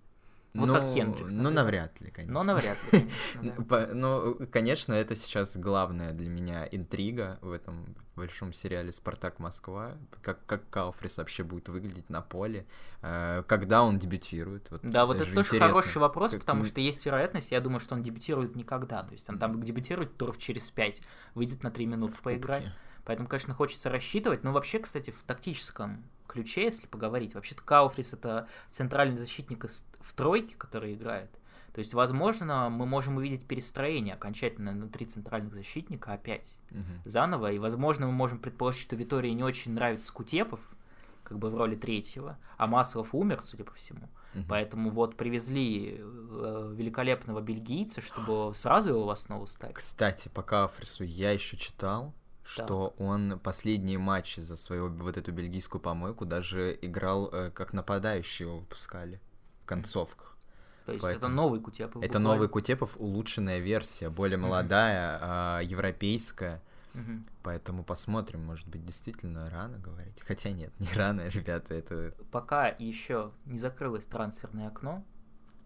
Вот ну, как Хендрикс. Ну, навряд ли, конечно. Но навряд ли, конечно, да. Ну, конечно, это сейчас главная для меня интрига в этом большом сериале «Спартак Москва». Как, как Кауфрис вообще будет выглядеть на поле, э, когда он дебютирует. Вот Да, вот это тоже интересно. хороший вопрос, Как потому что есть вероятность, я думаю, что он дебютирует никогда. То есть он там дебютирует туров через 5, выйдет на 3 минуты в поиграть. кубке. Поэтому, конечно, хочется рассчитывать. Но вообще, кстати, в тактическом ключе, если поговорить, вообще-то Кауфрис это центральный защитник из- в тройке, который играет. То есть, возможно, мы можем увидеть перестроение окончательно на три центральных защитника опять Мгм. заново. И, возможно, мы можем предположить, что Витории не очень нравится Кутепов, как бы в роли третьего, а Маслов умер, судя по всему. Мгм. Поэтому вот привезли э, великолепного бельгийца, чтобы сразу его в основу ставить. Кстати, по Кауфрису я еще читал, что он последние матчи за свою вот эту бельгийскую помойку даже играл э, как нападающий его выпускали в концовках. То есть это Поэтому новый Кутепов. Это буквально. новый Кутепов, улучшенная версия, более молодая, а, европейская. Мгм. Поэтому посмотрим, может быть, действительно рано говорить. Хотя нет, *laughs* не рано, ребята, это... Пока еще не закрылось трансферное окно,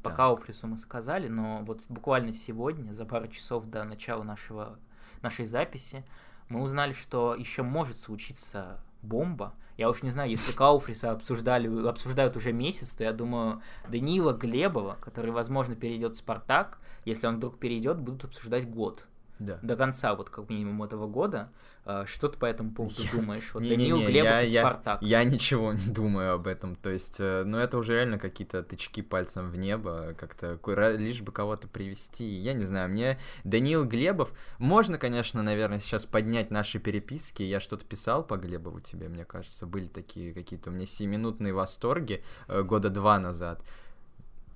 Да. Кауфрису мы сказали, но вот буквально сегодня, за пару часов до начала нашего, нашей записи, мы узнали, что еще может случиться бомба. Я уж не знаю, если Кауфриса обсуждали, обсуждают уже месяц, то я думаю, Даниила Глебова, который, возможно, перейдет в Спартак, если он вдруг перейдет, будут обсуждать год. Да. До конца, вот как минимум этого года. А, Что ты по этому поводу Я- думаешь? Вот Не-не-не, Даниил Глебов я- и я- Спартак. Я ничего не думаю об этом. То есть, э, ну это уже реально какие-то тычки пальцем в небо, как-то лишь бы кого-то привести. Я не знаю, мне Даниил Глебов. Можно, конечно, наверное, сейчас поднять наши переписки. Я что-то писал по Глебову тебе, мне кажется, были такие какие-то у меня семиминутные восторги э, года два назад.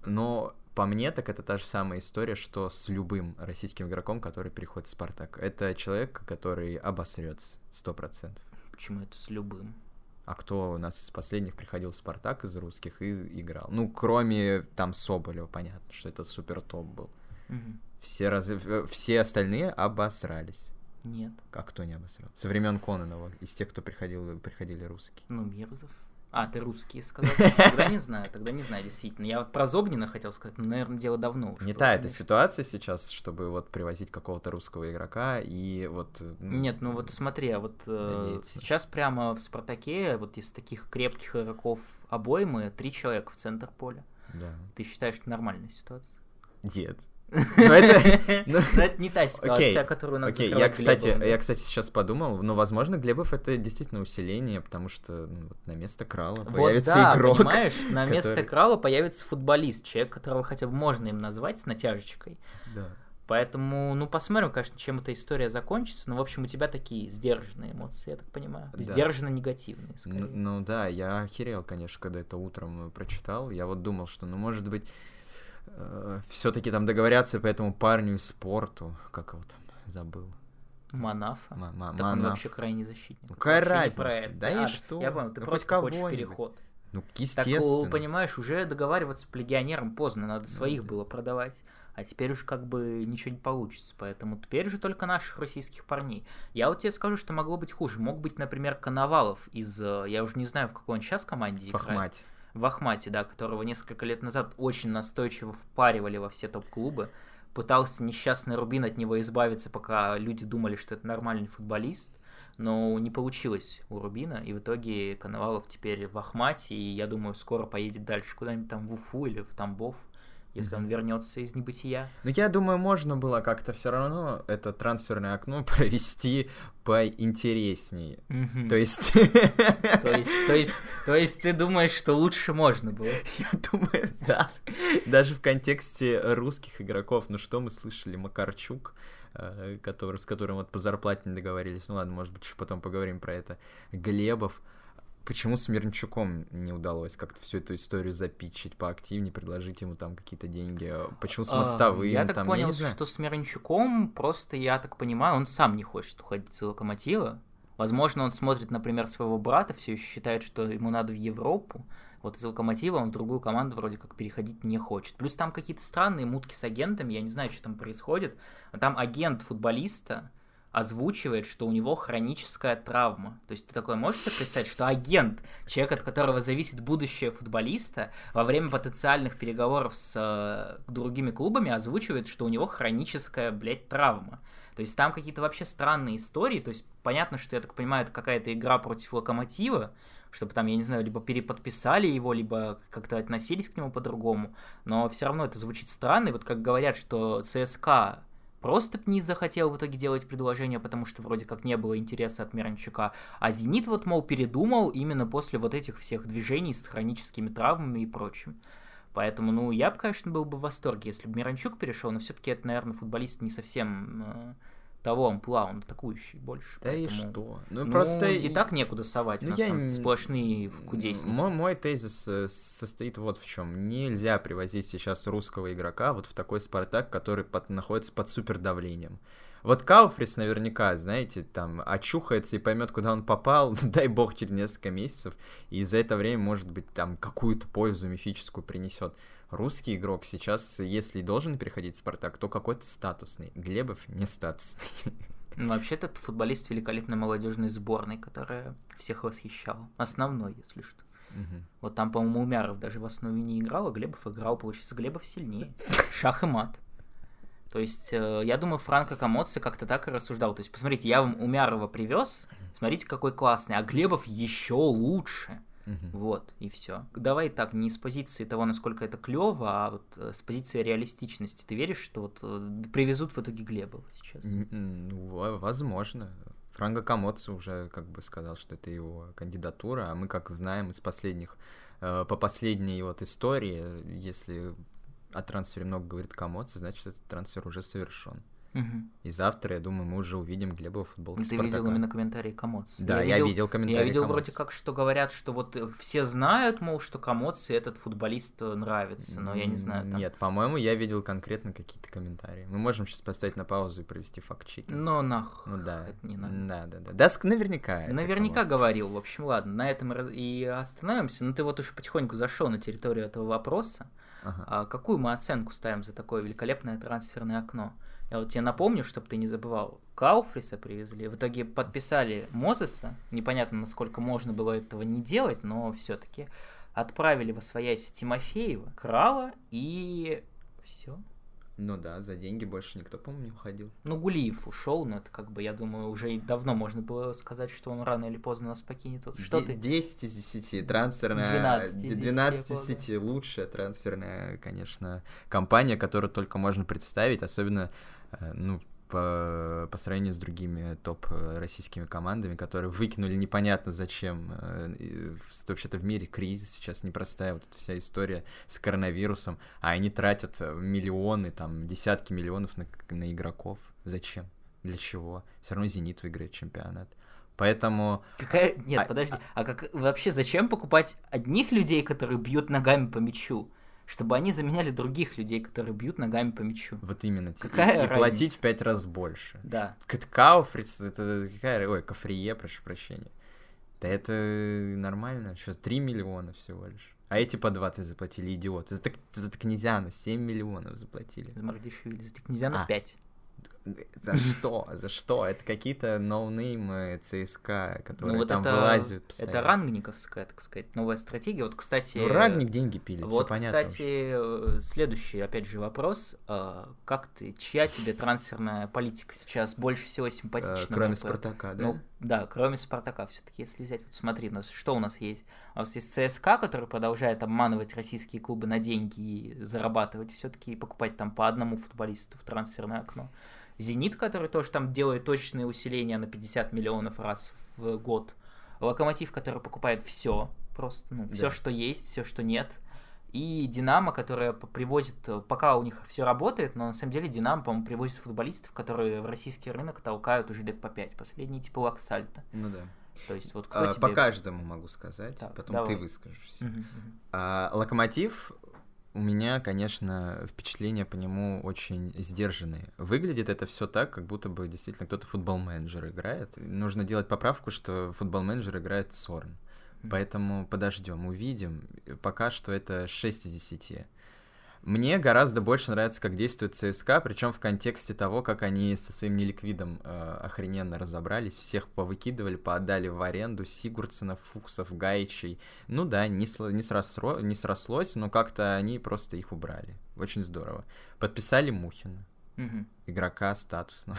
Но по мне, так это та же самая история, что с любым российским игроком, который переходит в Спартак. Это человек, который обосрется, сто процентов. Почему это с любым? А кто у нас из последних приходил в Спартак из русских и играл? Ну, кроме там Соболева, понятно, что это супер топ был. Мгм. Все, раз... все остальные обосрались. Нет. А кто не обосрал? Со времен Кононова, из тех, кто приходил, приходили русские. Ну, Мирзов. А, ты русские сказал? Тогда не *laughs* знаю, тогда не знаю, действительно. Я вот про Зобнина хотел сказать, но, наверное, дело давно уже Не та эта ситуация сейчас, чтобы вот привозить какого-то русского игрока и вот... ну, Нет, ну вот смотри, а вот э, сейчас прямо в Спартаке, вот из таких крепких игроков обоймы, три человека в центр поля. Да. Ты считаешь, это нормальная ситуация? Дед. Ну, это... *laughs* ну, Но это не та ситуация, Окей, которую надо Окей, я, закрывать кстати, Глебовым, да? я, кстати, сейчас подумал, ну, возможно, Глебов это действительно усиление, потому что ну, вот на место Крала Вот появится да, игрок. понимаешь, на место который- Крала появится футболист, человек, которого хотя бы можно им назвать с натяжечкой. Да. Поэтому, ну, посмотрим, конечно, чем эта история закончится. Но, в общем, у тебя такие сдержанные эмоции, я так понимаю. Да. Сдержанно негативные, скорее. Ну, ну да, я охерел, конечно, когда это утром э, прочитал. Я вот думал, что, ну, может быть, все-таки там договорятся по этому парню из спорту. Как его там? Забыл. Манафа. Ма- ма- Так он Манаф. вообще крайний защитник. Ну, какая разница? Да и А, что? Я понял, ты Ну, просто хочешь переход. Ну, Так, естественно. о, понимаешь, уже договариваться по легионерам поздно, надо своих да. было продавать. А теперь уж как бы ничего не получится. Поэтому теперь уже только наших российских парней. Я вот тебе скажу, что могло быть хуже. Мог быть, например, Коновалов из... э, Я уже не знаю, в какой он сейчас команде играет. В Ахмате, да, которого несколько лет назад очень настойчиво впаривали во все топ-клубы. Пытался несчастный Рубин от него избавиться, пока люди думали, что это нормальный футболист. Но не получилось у Рубина, и в итоге Коновалов теперь в Ахмате, и я думаю, скоро поедет дальше куда-нибудь там в Уфу или в Тамбов, если он вернется из небытия. Ну, я думаю, можно было как-то все равно это трансферное окно *laughs* провести поинтереснее. То есть... то есть, то есть, то есть ты думаешь, что лучше можно было? *laughs* Я думаю, да. Даже в контексте русских игроков, ну что мы слышали, Макарчук, э, который, с которым вот по зарплате не договорились. Ну ладно, может быть, еще потом поговорим про это. Глебов. Почему с Мирнчуком не удалось как-то всю эту историю запичить поактивнее, предложить ему там какие-то деньги? Почему с А, мостовым? Я так там, понял, знаю. что с Мирончуком просто, я так понимаю, он сам не хочет уходить из Локомотива. Возможно, он смотрит, например, своего брата, все еще считает, что ему надо в Европу. Вот из Локомотива он в другую команду вроде как переходить не хочет. Плюс там какие-то странные мутки с агентами, я не знаю, что там происходит. Там агент футболиста озвучивает, что у него хроническая травма. То есть ты такой можешь себе представить, что агент, человек, от которого зависит будущее футболиста, во время потенциальных переговоров с э, другими клубами озвучивает, что у него хроническая, блядь, травма. То есть там какие-то вообще странные истории. То есть понятно, что, я так понимаю, это какая-то игра против Локомотива, чтобы там, я не знаю, либо переподписали его, либо как-то относились к нему по-другому. Но все равно это звучит странно. И вот как говорят, что ЦСКА просто не захотел в итоге делать предложение, потому что вроде как не было интереса от Миранчука, а Зенит вот, мол, передумал именно после вот этих всех движений с хроническими травмами и прочим. Поэтому, ну, я бы, конечно, был бы в восторге, если бы Миранчук перешел, но все-таки это, наверное, футболист не совсем э, того амплуа, он атакующий больше. Да поэтому... и что? Ну, ну просто... И так некуда совать, ну, у нас я... там сплошные кудесники. Мой, мой тезис э, состоит вот в чем. Нельзя привозить сейчас русского игрока вот в такой Спартак, который под... находится под супер давлением. Вот Кауфрис наверняка, знаете, там очухается и поймет, куда он попал, *laughs* дай бог, через несколько месяцев, и за это время, может быть, там какую-то пользу мифическую принесет русский игрок сейчас, если должен переходить в Спартак, то какой-то статусный. Глебов не статусный. Ну, вообще этот футболист великолепной молодежной сборной, которая всех восхищала. Основной, если что. Угу. Вот там, по-моему, Умяров даже в основе не играл, а Глебов играл, получается, Глебов сильнее. Шах и мат. То есть, э, я думаю, Франко Комоци как-то так и рассуждал. То есть, посмотрите, я вам Умярова привез, смотрите, какой классный, а Глебов еще лучше. Угу. Вот, и все. Давай так, не с позиции того, насколько это клево, а вот э, с позиции реалистичности. Ты веришь, что вот э, привезут в итоге Глебова сейчас? Ну, возможно. Франко Камоци уже как бы сказал, что это его кандидатура, а мы как знаем из последних, э, по последней вот истории, если о трансфере много говорит Камоци, значит этот трансфер уже совершен. Угу. И завтра, я думаю, мы уже увидим Глеба в футболке Ты видел именно комментарии Комоци? Да, я, я видел, видел комментарии Я видел вроде как, что говорят, что вот э, все знают, мол, что Комоци этот футболист э, нравится, но я не знаю. Там... Нет, по-моему, я видел конкретно какие-то комментарии. Мы можем сейчас поставить на паузу и провести факт-чек. Но нах. Ну да. Это не надо. Да, да, да. Да, наверняка. Наверняка говорил. В общем, ладно, на этом и остановимся. Ну ты вот уже потихоньку зашел на территорию этого вопроса. Ага. А какую мы оценку ставим за такое великолепное трансферное окно? Я вот тебе напомню, чтобы ты не забывал, Кауфриса привезли, в итоге подписали Мозеса, непонятно, насколько можно было этого не делать, но все-таки отправили во своясь Тимофеева, Крала и все. Ну да, за деньги больше никто, по-моему, не уходил. Ну, Гулиев ушел, но это как бы, я думаю, уже давно можно было сказать, что он рано или поздно нас покинет. Вот что ты? 10 из 10, трансферная... 12 из 10, 12 из 10 лучшая трансферная, конечно, компания, которую только можно представить, особенно ну, по, по сравнению с другими топ э, российскими командами, которые выкинули непонятно зачем. Э, вообще-то в мире кризис сейчас непростая вот эта вся история с коронавирусом, а они тратят миллионы, там, десятки миллионов на, на игроков. Зачем? Для чего? Все равно «Зенит» выиграет чемпионат. Поэтому... Какая... Нет, а, подожди. А... а как вообще зачем покупать одних людей, которые бьют ногами по мячу? Чтобы они заменяли других людей, которые бьют ногами по мячу. Вот именно. Какая и, разница? платить в пять раз больше. Да. Кауфриц, это какая... Ой, Кафрие, прошу прощения. Да это нормально. Что, 3 миллиона всего лишь. А эти по 20 заплатили, идиоты. За, так, за Такнезиана 7 миллионов заплатили. За Мардишвили, за Такнезиана а. 5. За что? За что? Это какие-то ноунеймы ЦСКА, которые ну, вот там это, вылазят постоянно. Это рангниковская, так сказать, новая стратегия. Вот, кстати... Ну, рангник деньги пилит, Вот, понятно кстати, уже. Э, следующий, опять же, вопрос. А, как ты, чья тебе трансферная политика сейчас больше всего симпатична? Э, кроме Спартака, да? Ну, да, кроме Спартака все-таки, если взять, вот смотри, у нас, что у нас есть? У нас есть ЦСКА, который продолжает обманывать российские клубы на деньги и зарабатывать все-таки и покупать там по одному футболисту в трансферное окно. Зенит, который тоже там делает точные усиления на 50 миллионов раз в год. Локомотив, который покупает все, просто, ну, все, да. что есть, все, что нет. И Динамо, которая привозит, пока у них все работает, но на самом деле Динамо, по-моему, привозит футболистов, которые в российский рынок толкают уже лет по пять. Последний типа Лаксальта. Ну да. То есть вот кто а, тебе... По каждому могу сказать, так, потом давай. ты выскажешься. Угу, угу. А, Локомотив у меня, конечно, впечатления по нему очень сдержанные. Выглядит это все так, как будто бы действительно кто-то футбол-менеджер играет. Нужно делать поправку, что футбол-менеджер играет Сорн. Поэтому подождем, увидим. Пока что это 6 из 10. Мне гораздо больше нравится, как действует ЦСКА, причем в контексте того, как они со своим неликвидом э, охрененно разобрались, всех повыкидывали, поотдали в аренду, Сигурцинов, Фуксов, Гаичей. Ну да, не, сло, не, сросло, не срослось, но как-то они просто их убрали. Очень здорово. Подписали Мухина. Мгм. Игрока статусного.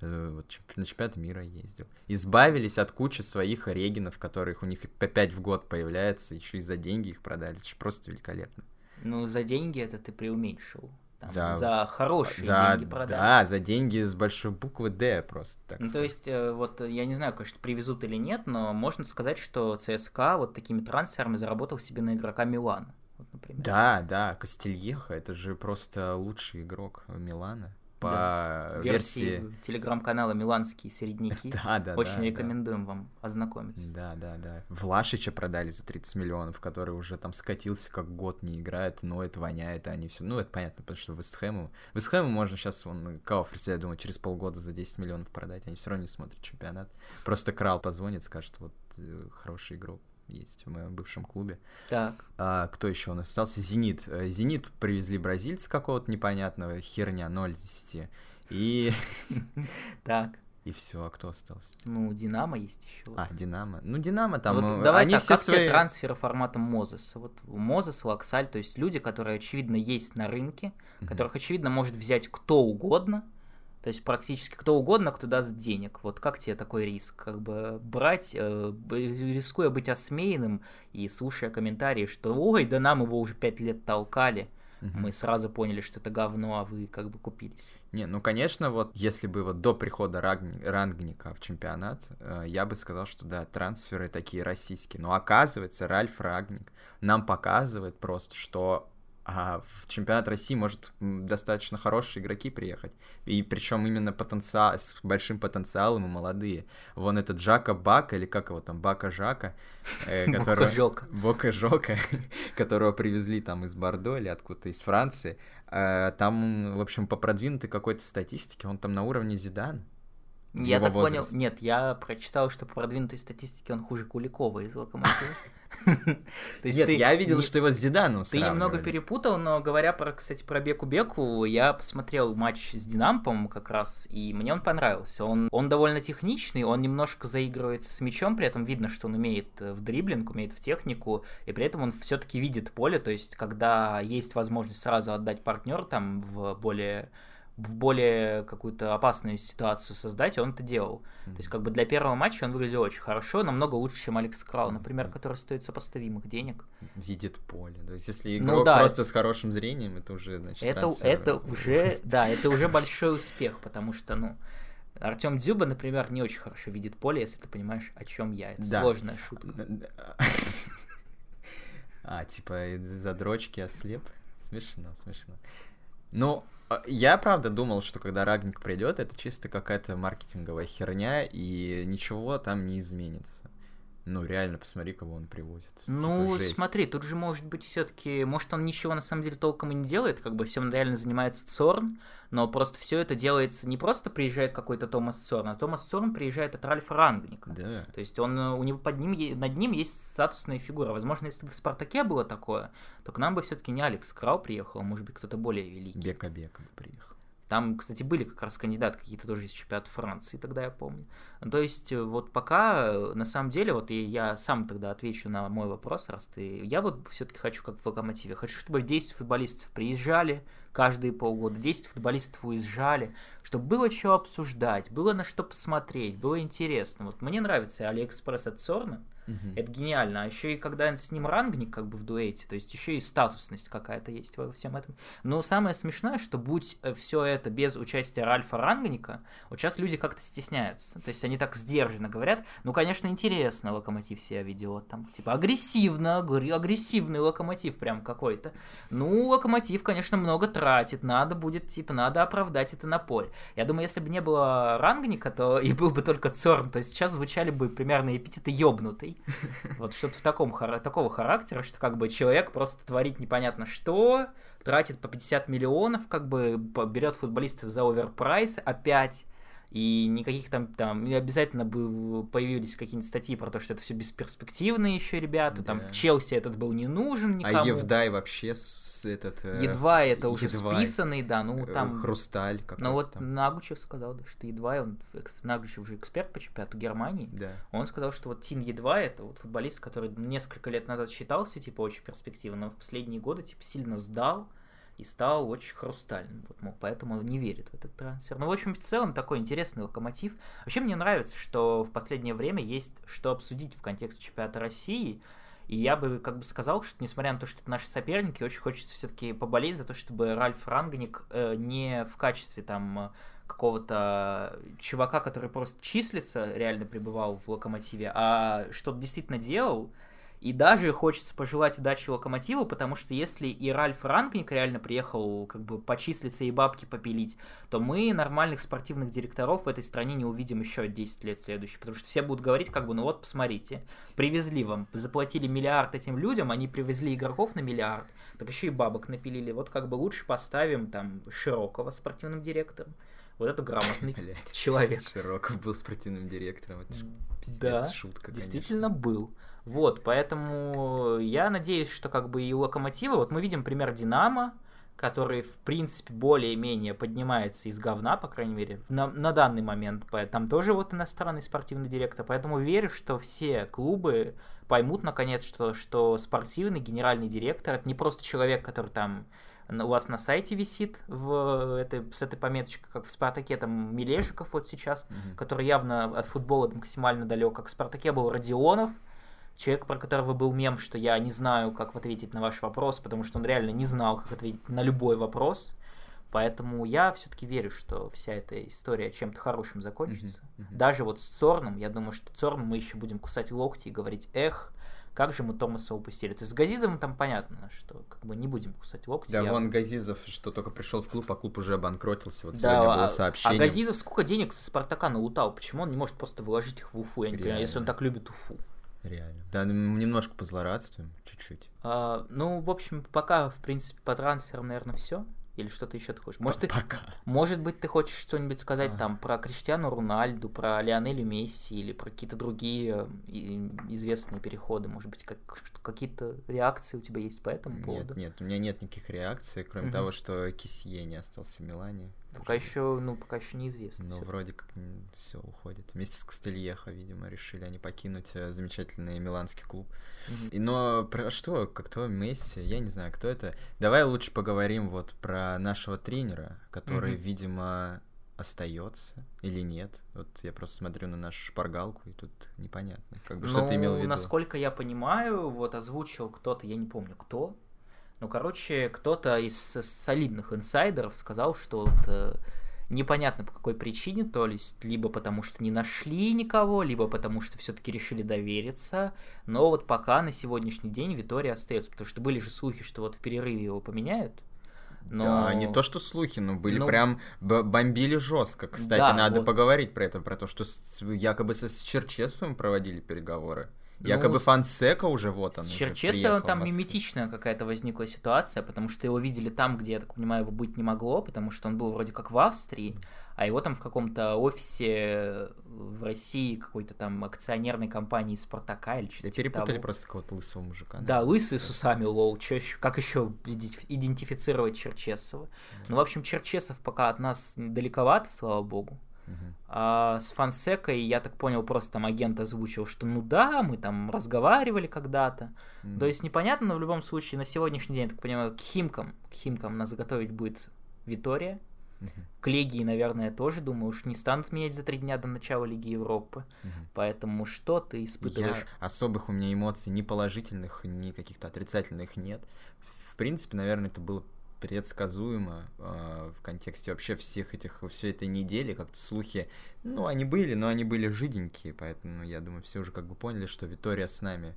Э, *laughs* вот на чемпионат мира ездил. Избавились от кучи своих регинов, которых у них по 5 в год появляется, еще и за деньги их продали. Это же просто великолепно. Ну, за деньги это ты преуменьшил. Там, За- за... хорошие За, деньги продали. да, за деньги с большой буквы Д просто, так Ну, то сказать. есть, э, вот э, я не знаю, конечно, привезут или нет, но можно сказать, что ЦСКА вот такими трансферами заработал себе на игрока Милана. Например. Да, да, Костельеха, это же просто лучший игрок Милана. По Да. версии... Версии телеграм-канала «Миланские середняки». *laughs* Да, да, Очень да, да. рекомендуем вам ознакомиться. Да, да, да. Влашича продали за 30 миллионов, который уже там скатился, как год не играет, но это воняет, а они все. Ну, это понятно, потому что Вестхэму. Вестхэму можно сейчас, вон, Кауферс, я думаю, через полгода за 10 миллионов продать. Они все равно не смотрят чемпионат. Просто Крал позвонит, скажет, вот э, хороший игрок есть в моем бывшем клубе. Так, А, кто еще у нас остался? Зенит. Э, Зенит привезли бразильца какого-то непонятного, херня, 0 из 10. И, *laughs* так. и все, а кто остался? Ну, Динамо есть еще. А, Динамо. Ну, Динамо там, вот э, давай они так, все как свои... тебе трансферы форматом Мозеса? Вот Мозес, Лаксаль, то есть люди, которые, очевидно, есть на рынке, которых, очевидно, может взять кто угодно, то есть практически кто угодно, кто даст денег. Вот как тебе такой риск? Как бы брать, э, рискуя быть осмеянным и слушая комментарии, что ой, да нам его уже пять лет толкали, Мгм. мы сразу поняли, что это говно, а вы как бы купились. Не, ну, конечно, вот если бы вот до прихода Рагни- Рангника в чемпионат, э, я бы сказал, что да, трансферы такие российские. Но оказывается, Ральф Рагник нам показывает просто, что а, в чемпионат России может достаточно хорошие игроки приехать. И причем именно потенциал, с большим потенциалом и молодые. Вон этот Жака Бака, или как его там, Бака Жака, э, *laughs* которого... Бока-жока. Бока Жока, которого привезли там из Бордо или откуда-то из Франции. Э, Там, в общем, по продвинутой какой-то статистике, он там на уровне Зидана. Я так понял, возрасте. нет, я прочитал, что по продвинутой статистике он хуже Куликова из Локомотива. *laughs* Нет, я видел, что его с Зиданом Ты немного перепутал, но говоря про, кстати, про Беку Беку, я посмотрел матч с Динамо, по-моему, как раз, и мне он понравился. Он, он довольно техничный, он немножко заигрывается с мячом, при этом видно, что он умеет э, в дриблинг, умеет в технику, и при этом он все-таки видит поле, то есть когда есть возможность сразу отдать партнер там в более в более какую-то опасную ситуацию создать, он это делал. То есть, как бы для первого матча он выглядел очень хорошо, намного лучше, чем Алекс Крау, например, который стоит сопоставимых денег. Видит поле. То есть, если Ну игрок да. просто с хорошим зрением, это уже, значит, Это, трансфер. это уже, да, это уже большой успех, потому что, ну, Артем Дзюба, например, не очень хорошо видит поле, если ты понимаешь, о чем я. Это Да. сложная шутка. А, типа из-за дрочки ослеп? Смешно, смешно. Ну, а, я правда думал, что когда Рагник придет, это чисто какая-то маркетинговая херня, и ничего там не изменится. Ну, реально, посмотри, кого он привозит. Ну, Типа, жесть. смотри, тут же может быть все-таки, может он ничего на самом деле толком и не делает, как бы всем реально занимается Цорн, но просто все это делается не просто приезжает какой-то Томас Цорн, а Томас Цорн приезжает от Ральфа Рангника. Да. То есть он, э, у него под ним, над ним есть статусная фигура. Возможно, если бы в Спартаке было такое, то к нам бы все-таки не Алекс Крал приехал, а может быть кто-то более великий. Бека-Бека бы приехал. Там, кстати, были как раз кандидаты какие-то тоже из чемпионата Франции, тогда я помню. Ну, То есть, э, вот пока, э, на самом деле, вот и я сам тогда отвечу на мой вопрос, раз ты... Я вот все-таки хочу, как в Локомотиве, хочу, чтобы 10 футболистов приезжали каждые полгода, 10 футболистов уезжали, чтобы было что обсуждать, было на что посмотреть, было интересно. Вот мне нравится Алиэкспресс от Цорна, Мгм. это гениально. А еще и когда с ним Рангник как бы в дуэте, то есть еще и статусность какая-то есть во всем этом. Но самое смешное, что будь все это без участия Ральфа Рангника, вот сейчас люди как-то стесняются. То есть они так сдержанно говорят, ну, конечно, интересно локомотив себя ведет, там, типа, агрессивно, агрессивный локомотив прям какой-то. Ну, локомотив, конечно, много тратит, надо будет, типа, надо оправдать это на поле. Я думаю, если бы не было Рангника, то *laughs* и был бы только Цорн, то сейчас звучали бы примерно эпитеты ёбнутый. *laughs* Вот что-то в таком, такого характера, что как бы человек просто творит непонятно что, тратит по 50 миллионов, как бы берет футболистов за оверпрайс опять, и никаких там, там не обязательно бы появились какие-нибудь статьи про то, что это все бесперспективные еще ребята, да. там в Челси этот был не нужен а никому. А Евдай вообще с этот... Э, едва это уже едва, списанный, да, ну э, там... Хрусталь как Ну вот там. Нагучев сказал, да, что едва, он, Нагучев же эксперт по чемпионату Германии, да. он сказал, что вот Тин едва это вот футболист, который несколько лет назад считался, типа, очень перспективным, но в последние годы, типа, сильно сдал, и стал очень хрустальным. Вот, мол, поэтому он не верит в этот трансфер. Ну, в общем, в целом такой интересный локомотив. Вообще мне нравится, что в последнее время есть что обсудить в контексте чемпионата России. И я бы как бы сказал, что несмотря на то, что это наши соперники, очень хочется все-таки поболеть за то, чтобы Ральф Рангник э, не в качестве там какого-то чувака, который просто числится, реально пребывал в локомотиве, а что-то действительно делал, и даже хочется пожелать удачи Локомотиву, потому что если и Ральф Ранкник реально приехал как бы почислиться и бабки попилить, то мы нормальных спортивных директоров в этой стране не увидим еще 10 лет следующих, потому что все будут говорить как бы, ну вот, посмотрите, привезли вам, заплатили миллиард этим людям, они привезли игроков на миллиард, так еще и бабок напилили, вот как бы лучше поставим там Широкого спортивным директором, вот это грамотный *laughs* Блядь, человек. Широков был спортивным директором, это ж пиздец, да, шутка, действительно был. Вот, поэтому я надеюсь, что как бы и локомотивы, вот мы видим пример Динамо, который, в принципе, более-менее поднимается из говна, по крайней мере, на, на данный момент. Там тоже вот иностранный спортивный директор, поэтому верю, что все клубы поймут, наконец, что, что спортивный генеральный директор — это не просто человек, который там у вас на сайте висит в этой, с этой пометочкой, как в Спартаке, там Мележиков вот сейчас, mm-hmm. который явно от футбола максимально далек, как в Спартаке был Родионов, человек, про которого был мем, что я не знаю, как ответить на ваш вопрос, потому что он реально не знал, как ответить на любой вопрос. Поэтому я все-таки верю, что вся эта история чем-то хорошим закончится. Uh-huh, uh-huh. Даже вот с Цорном, я думаю, что Цорном мы еще будем кусать локти и говорить, эх, как же мы Томаса упустили. То есть с Газизовым там понятно, что как бы не будем кусать локти. Да, я... вон Газизов, что только пришел в клуб, а клуб уже обанкротился. Вот да, сегодня было а, сообщение. А Газизов сколько денег со Спартака налутал? Почему он не может просто вложить их в Уфу? Я не понимаю, если он так любит Уфу. Реально. Да, немножко позлорадствуем, чуть-чуть. А, ну, в общем, пока, в принципе, по трансферам, наверное, все. Или что-то еще ты хочешь? Может, ты, Пока. может быть, ты хочешь что-нибудь сказать а. там про Криштиану Рунальду, про Лионелю Месси или про какие-то другие известные переходы? Может быть, как, какие-то реакции у тебя есть по этому поводу? Нет, нет, у меня нет никаких реакций, кроме угу. того, что Кисье не остался в Милане. Пока еще, ну, пока еще неизвестно. Ну, вроде как все уходит. Вместе с Кастельехо, видимо, решили они покинуть э, замечательный миланский клуб. Mm-hmm. И, но про что? Кто? Месси? Я не знаю, кто это. Давай лучше поговорим вот про нашего тренера, который, mm-hmm. видимо, остается или нет. Вот я просто смотрю на нашу шпаргалку, и тут непонятно. Как бы, ну, что ты имел в виду? Насколько я понимаю, вот озвучил кто-то, я не помню кто, ну, короче, кто-то из солидных инсайдеров сказал, что вот, э, непонятно по какой причине, то есть либо потому что не нашли никого, либо потому что все-таки решили довериться. Но вот пока на сегодняшний день Витория остается, потому что были же слухи, что вот в перерыве его поменяют. Но... Да, не то что слухи, но были ну... прям бомбили жестко. Кстати, да, надо вот. поговорить про это, про то, что с, якобы со с Черчесовым проводили переговоры. Якобы ну, Фансека уже вот он. С Черчесовым там миметичная какая-то возникла ситуация, потому что его видели там, где, я так понимаю, его быть не могло, потому что он был вроде как в Австрии, а его там в каком-то офисе в России какой-то там акционерной компании Спартака или что-то типа перепутали того. просто какого-то лысого мужика. Да, лысый с усами, лол, чё еще, как еще идентифицировать Черчесова? Mm. Ну, в общем, Черчесов пока от нас далековато, слава богу. А с Фансекой, я так понял, просто там агент озвучил, что ну да, мы там разговаривали когда-то. Mm-hmm. То есть непонятно, но в любом случае на сегодняшний день, я так понимаю, к Химкам, к Химкам нас готовить будет Витория. Uh-huh. К Легии, наверное, тоже, думаю, уж не станут менять за три дня до начала Лиги Европы. Uh-huh. Поэтому что ты испытываешь? Я... Особых у меня эмоций ни положительных, ни каких-то отрицательных нет. В принципе, наверное, это было предсказуемо э, в контексте вообще всех этих, всей этой недели, как-то слухи, ну, они были, но они были жиденькие, поэтому я думаю, все уже как бы поняли, что Витория с нами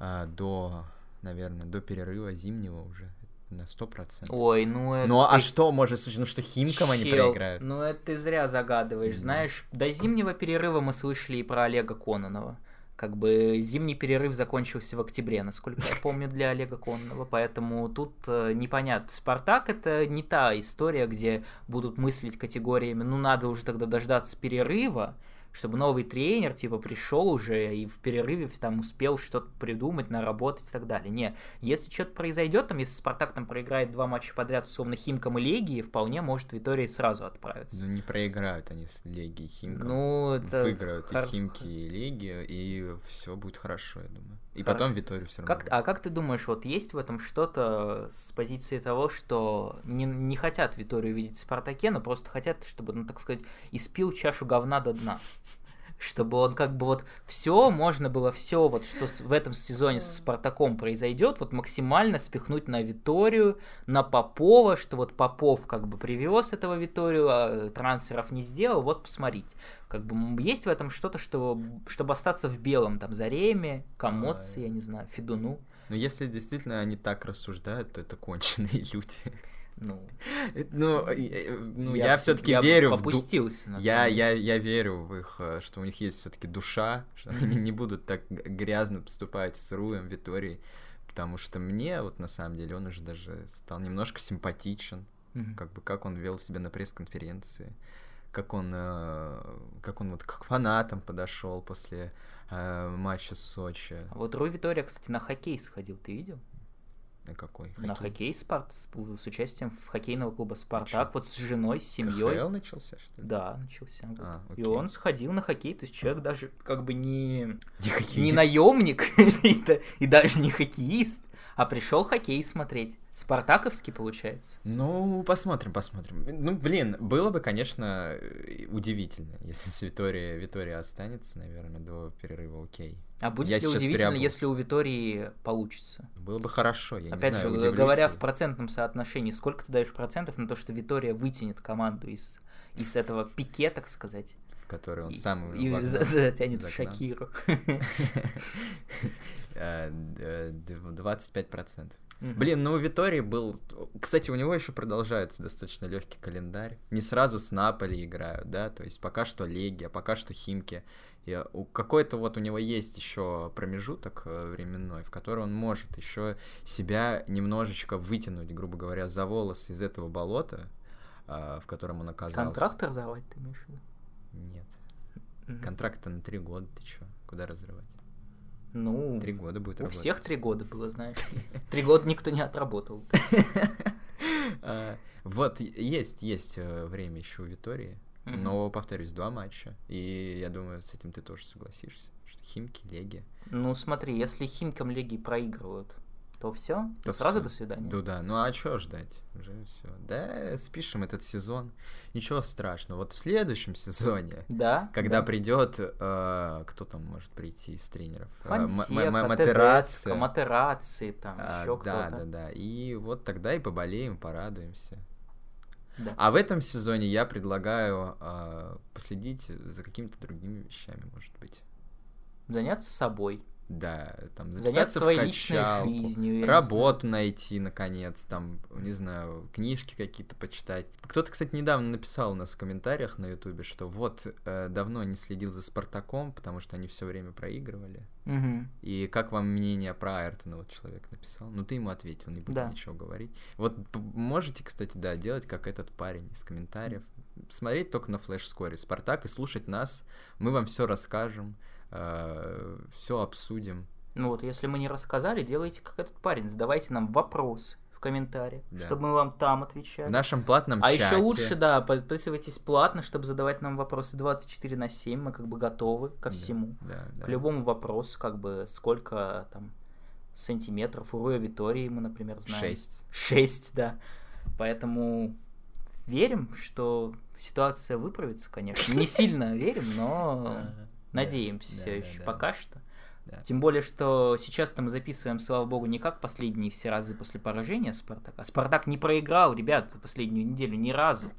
э, до, наверное, до перерыва зимнего уже на сто процентов. Ой, ну это... Ну, а что может случиться? Ну, что Химкам Чел, они проиграют? Ну, это ты зря загадываешь. Mm. Знаешь, до зимнего перерыва мы слышали и про Олега Кононова Как бы зимний перерыв закончился в октябре, насколько я помню, для Олега Конного, поэтому тут э, непонятно. Спартак это не та история, где будут мыслить категориями, ну надо уже тогда дождаться перерыва, чтобы новый тренер, типа, пришел уже и в перерыве там успел что-то придумать, наработать и так далее. Не, если что-то произойдет, там, если Спартак там проиграет два матча подряд, условно, Химкам и Легии, вполне может Витория сразу отправиться. Ну, не проиграют они с Легией и Химком. Ну, это... Выиграют хор- и Химки, и Легию, и все будет хорошо, я думаю. И Хорошо. потом Виторию все равно. Как, а как ты думаешь, вот есть в этом что-то с позиции того, что не, не хотят Виторию видеть в Спартаке, но просто хотят, чтобы, ну, так сказать, испил чашу говна до дна? Чтобы он как бы вот все, можно было все, вот что с- в этом сезоне со Спартаком произойдет, вот максимально спихнуть на Виторию, на Попова, что вот Попов как бы привез этого Виторию, а трансферов не сделал, вот посмотрите. Как бы есть в этом что-то, что, чтобы остаться в белом, там, Зареме, Комоции, я не знаю, Федуну. Но если действительно они так рассуждают, то это конченые *laughs* люди. Ну, Ну, э, ну я, все-таки я верю в ду- попустился Я, я, я верю в их, э, что у них есть все-таки душа, что они не будут так грязно поступать с Руем, Виторией, потому что мне вот на самом деле он уже даже стал немножко симпатичен, Мгм. как бы как он вел себя на пресс-конференции, как он, э, как он вот к фанатам подошел после матча с Сочи. А Вот Руй Витория, кстати, на хоккей сходил, ты видел? На какой? На хоккей Спарт с, с участием в хоккейного клуба Спартак, чё? вот с женой, с семьей. КХЛ начался, что ли? Да, начался. вот. А, И окей. он сходил на хоккей, то есть человек даже как бы не, *laughs* Не не наемник *laughs* и, и даже не хоккеист, а пришел хоккей смотреть. Спартаковский получается. Ну, посмотрим, посмотрим. Ну, блин, было бы, конечно, э, удивительно, если с Витория, Витория останется, наверное, до перерыва, окей. А будет Я ли удивительно, если у Витории получится? Было бы хорошо, я Опять не знаю, же, говоря ли. в процентном соотношении, сколько ты даешь процентов на то, что Витория вытянет команду из, из этого пике, так сказать, в который он и, сам и за- затянет в. Шакиру. *laughs* *laughs* Э, э, дв- 25%. Мгм. Блин, ну у Витории был... Кстати, у него еще продолжается достаточно легкий календарь. Не сразу с Наполи играют, да, то есть пока что Легия, пока что Химки. И у- какой-то вот у него есть еще промежуток э, временной, в который он может еще себя немножечко вытянуть, грубо говоря, за волос из этого болота, а, в котором он оказался. Контракт разорвать, ты имеешь в виду? Нет. Мгм. Контракт на три года, ты чё? Куда разрывать? Ну, Три года будет у работать. всех три года было, знаешь. Три года никто не отработал. *laughs* А, Вот, есть, есть э, время еще у Витории, Мгм. но, повторюсь, два матча. И я думаю, с этим ты тоже согласишься, что Химки, Легия. Ну, смотри, если Химкам Легии проигрывают, то все, То сразу всё. до свидания. Ну да, ну а чё ждать? Уже все. Да, спишем этот сезон. Ничего страшного. Вот в следующем *laughs* сезоне, Да. когда да. придет, э, кто там может прийти из тренеров? Э, М- М- Фонсека, М- Тедеско, Матерацци. Матерацци, там, А, еще да, кто-то. да, да. И вот тогда и поболеем, порадуемся. Да. А в этом сезоне я предлагаю а, последить за какими-то другими вещами, может быть. Заняться собой. Да, там записаться своей в качалку, жизнью. работу найти, наконец, там, не знаю, книжки какие-то почитать. Кто-то, кстати, недавно написал у нас в комментариях на Ютубе, что вот э, давно не следил за Спартаком, потому что они все время проигрывали. знаю. Мгм. И как вам мнение про Айртона, вот человек написал. Ну, ты ему ответил, не буду Да. ничего говорить. Вот можете, кстати, да, делать как этот парень из комментариев. Смотреть только на флеш-скоре Спартак и слушать нас. Мы вам все расскажем, все обсудим. Ну вот, если мы не рассказали, делайте как этот парень. Задавайте нам вопрос в комментариях, Да. чтобы мы вам там отвечали. В нашем платном а чате. еще лучше, да, подписывайтесь платно, чтобы задавать нам вопросы 24 на 7. Мы как бы готовы ко всему. Да, да. К любому вопросу, как бы сколько там сантиметров у Руя Витории мы, например, знаем. Шесть. Шесть, да. Поэтому верим, что ситуация выправится, конечно. Не сильно верим, но А, надеемся да, все да, еще да. пока что. Да. Тем более, что сейчас-то мы записываем, слава богу, не как последние все разы после поражения Спартака. Спартак не проиграл, ребят, за последнюю неделю ни разу.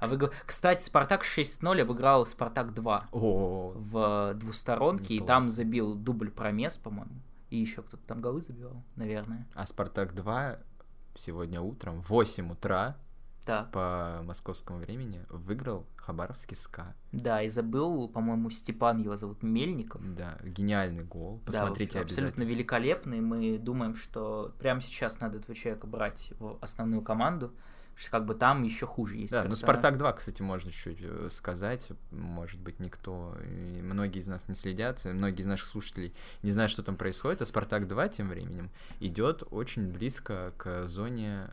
А вы, кстати, Спартак 6-0 обыграл Спартак 2 О, в двусторонке, и там забил дубль промес, по-моему. И еще кто-то там голы забивал, наверное. а Спартак 2 сегодня утром в 8 утра так. по московскому времени выиграл Хабаровский СКА. Да, и забыл, по-моему, Степан его зовут Мельников. Да, гениальный гол. Да, Посмотрите вообще абсолютно великолепный. Мы думаем, что прямо сейчас надо этого человека брать в основную команду, что как бы там еще хуже есть. Да, ну персонаж. Спартак 2, кстати, можно чуть э, сказать. Может быть, никто, многие из нас не следят, многие из наших слушателей не знают, что там происходит. А Спартак 2 тем временем идет очень близко к зоне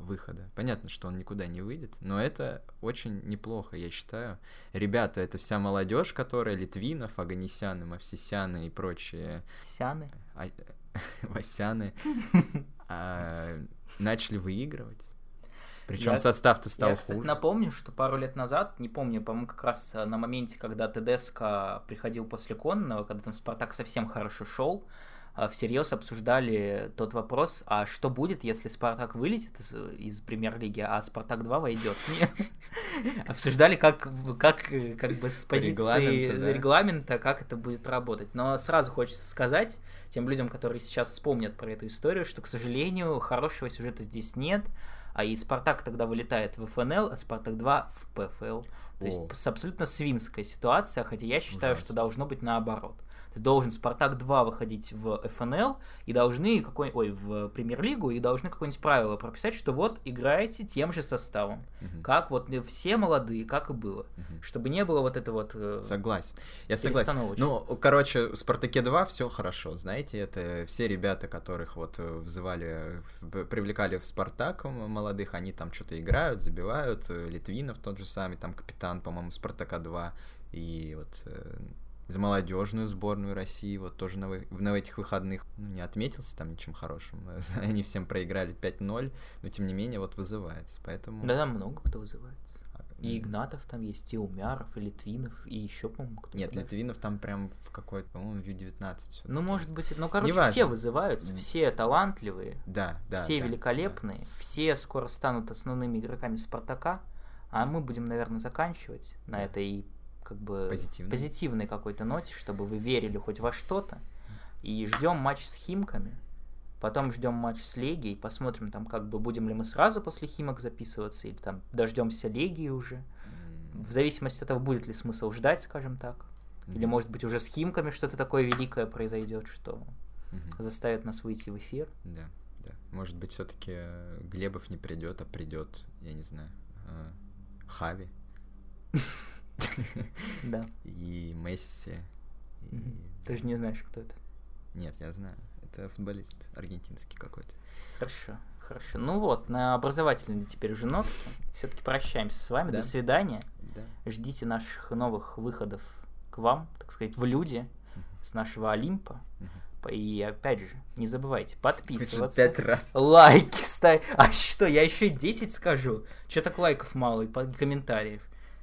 выхода. Понятно, что он никуда не выйдет, но это очень неплохо, я считаю. Ребята, это вся молодежь, которая Литвинов, Аганесяны, Мавсисяны и прочие Сяны. а- *laughs* Васяны а, начали выигрывать. Причем состав-то стал Я, кстати, хуже. напомню, что пару лет назад, не помню, по-моему, как раз э, на моменте, когда ТДСК приходил после Конного, когда там Спартак совсем хорошо шел, э, всерьез обсуждали тот вопрос, а что будет, если Спартак вылетит из, из премьер-лиги, а Спартак 2 войдет? *laughs* Обсуждали, как, как, как бы с позиции регламента, да. регламента, как это будет работать. Но сразу хочется сказать тем людям, которые сейчас вспомнят про эту историю, что, к сожалению, хорошего сюжета здесь нет, а и Спартак тогда вылетает в ФНЛ, а Спартак 2 в ПФЛ. То есть О. с- абсолютно свинская ситуация, хотя я считаю, что Ужасно. должно быть наоборот. Ты должен Спартак 2 выходить в ФНЛ и должны какой ой, в премьер-лигу и должны какое-нибудь правило прописать, что вот играете тем же составом. Мгм, Как вот все молодые, как и было. мгм. Чтобы не было вот это вот... э, Согласен. Я согласен. Ну, короче, в Спартаке 2 все хорошо. Знаете, это все ребята, которых вот э, взывали, привлекали в Спартак молодых, они там что-то играют, забивают. Э, Литвинов тот же самый, там капитан, по-моему, Спартака 2. И вот э, за молодежную сборную России, вот тоже на, вы- на этих выходных ну, не отметился там ничем хорошим. *laughs* Они всем проиграли 5-0, но тем не менее вот вызывается. Поэтому... Да, там много кто вызывается. И м, Игнатов там есть, и Умяров, и Литвинов, и еще, по-моему, кто-то. Нет, да? Литвинов там прям в какой-то, по-моему, в Ю-19. Ну, может быть, ну, короче, Неважно. все вызываются, все талантливые, Да, да. все да, великолепные, да. все скоро станут основными игроками Спартака, а мы будем, наверное, заканчивать на этой как бы Позитивно. позитивной какой-то ноте, чтобы вы верили хоть во что-то. И ждем матч с Химками. Потом ждем матч с Легией, посмотрим там, как бы будем ли мы сразу после Химок записываться, или там дождемся Легии уже. В зависимости от того, будет ли смысл ждать, скажем так. Или, мгм, может быть, уже с Химками что-то такое великое произойдет, что мгм. заставит нас выйти в эфир. Да, да. Может быть, все-таки Глебов не придет, а придет, я не знаю, э, Хави Да. и Месси. Ты же не знаешь, кто это. Нет, я знаю. Это футболист аргентинский какой-то. Хорошо, хорошо. Ну вот, на образовательной теперь уже нотке. Все-таки прощаемся с вами. Да. До свидания. Да. Ждите наших новых выходов к вам, так сказать, в люди с нашего Олимпа. И опять же, не забывайте подписываться. пять раз. Лайки ставь. А что, я еще 10 скажу? Че так лайков мало и по- и комментариев?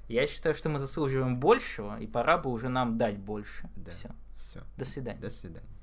Я считаю, что мы заслуживаем большего, и пора бы уже нам дать больше. Да. Все. Все. До свидания. До свидания.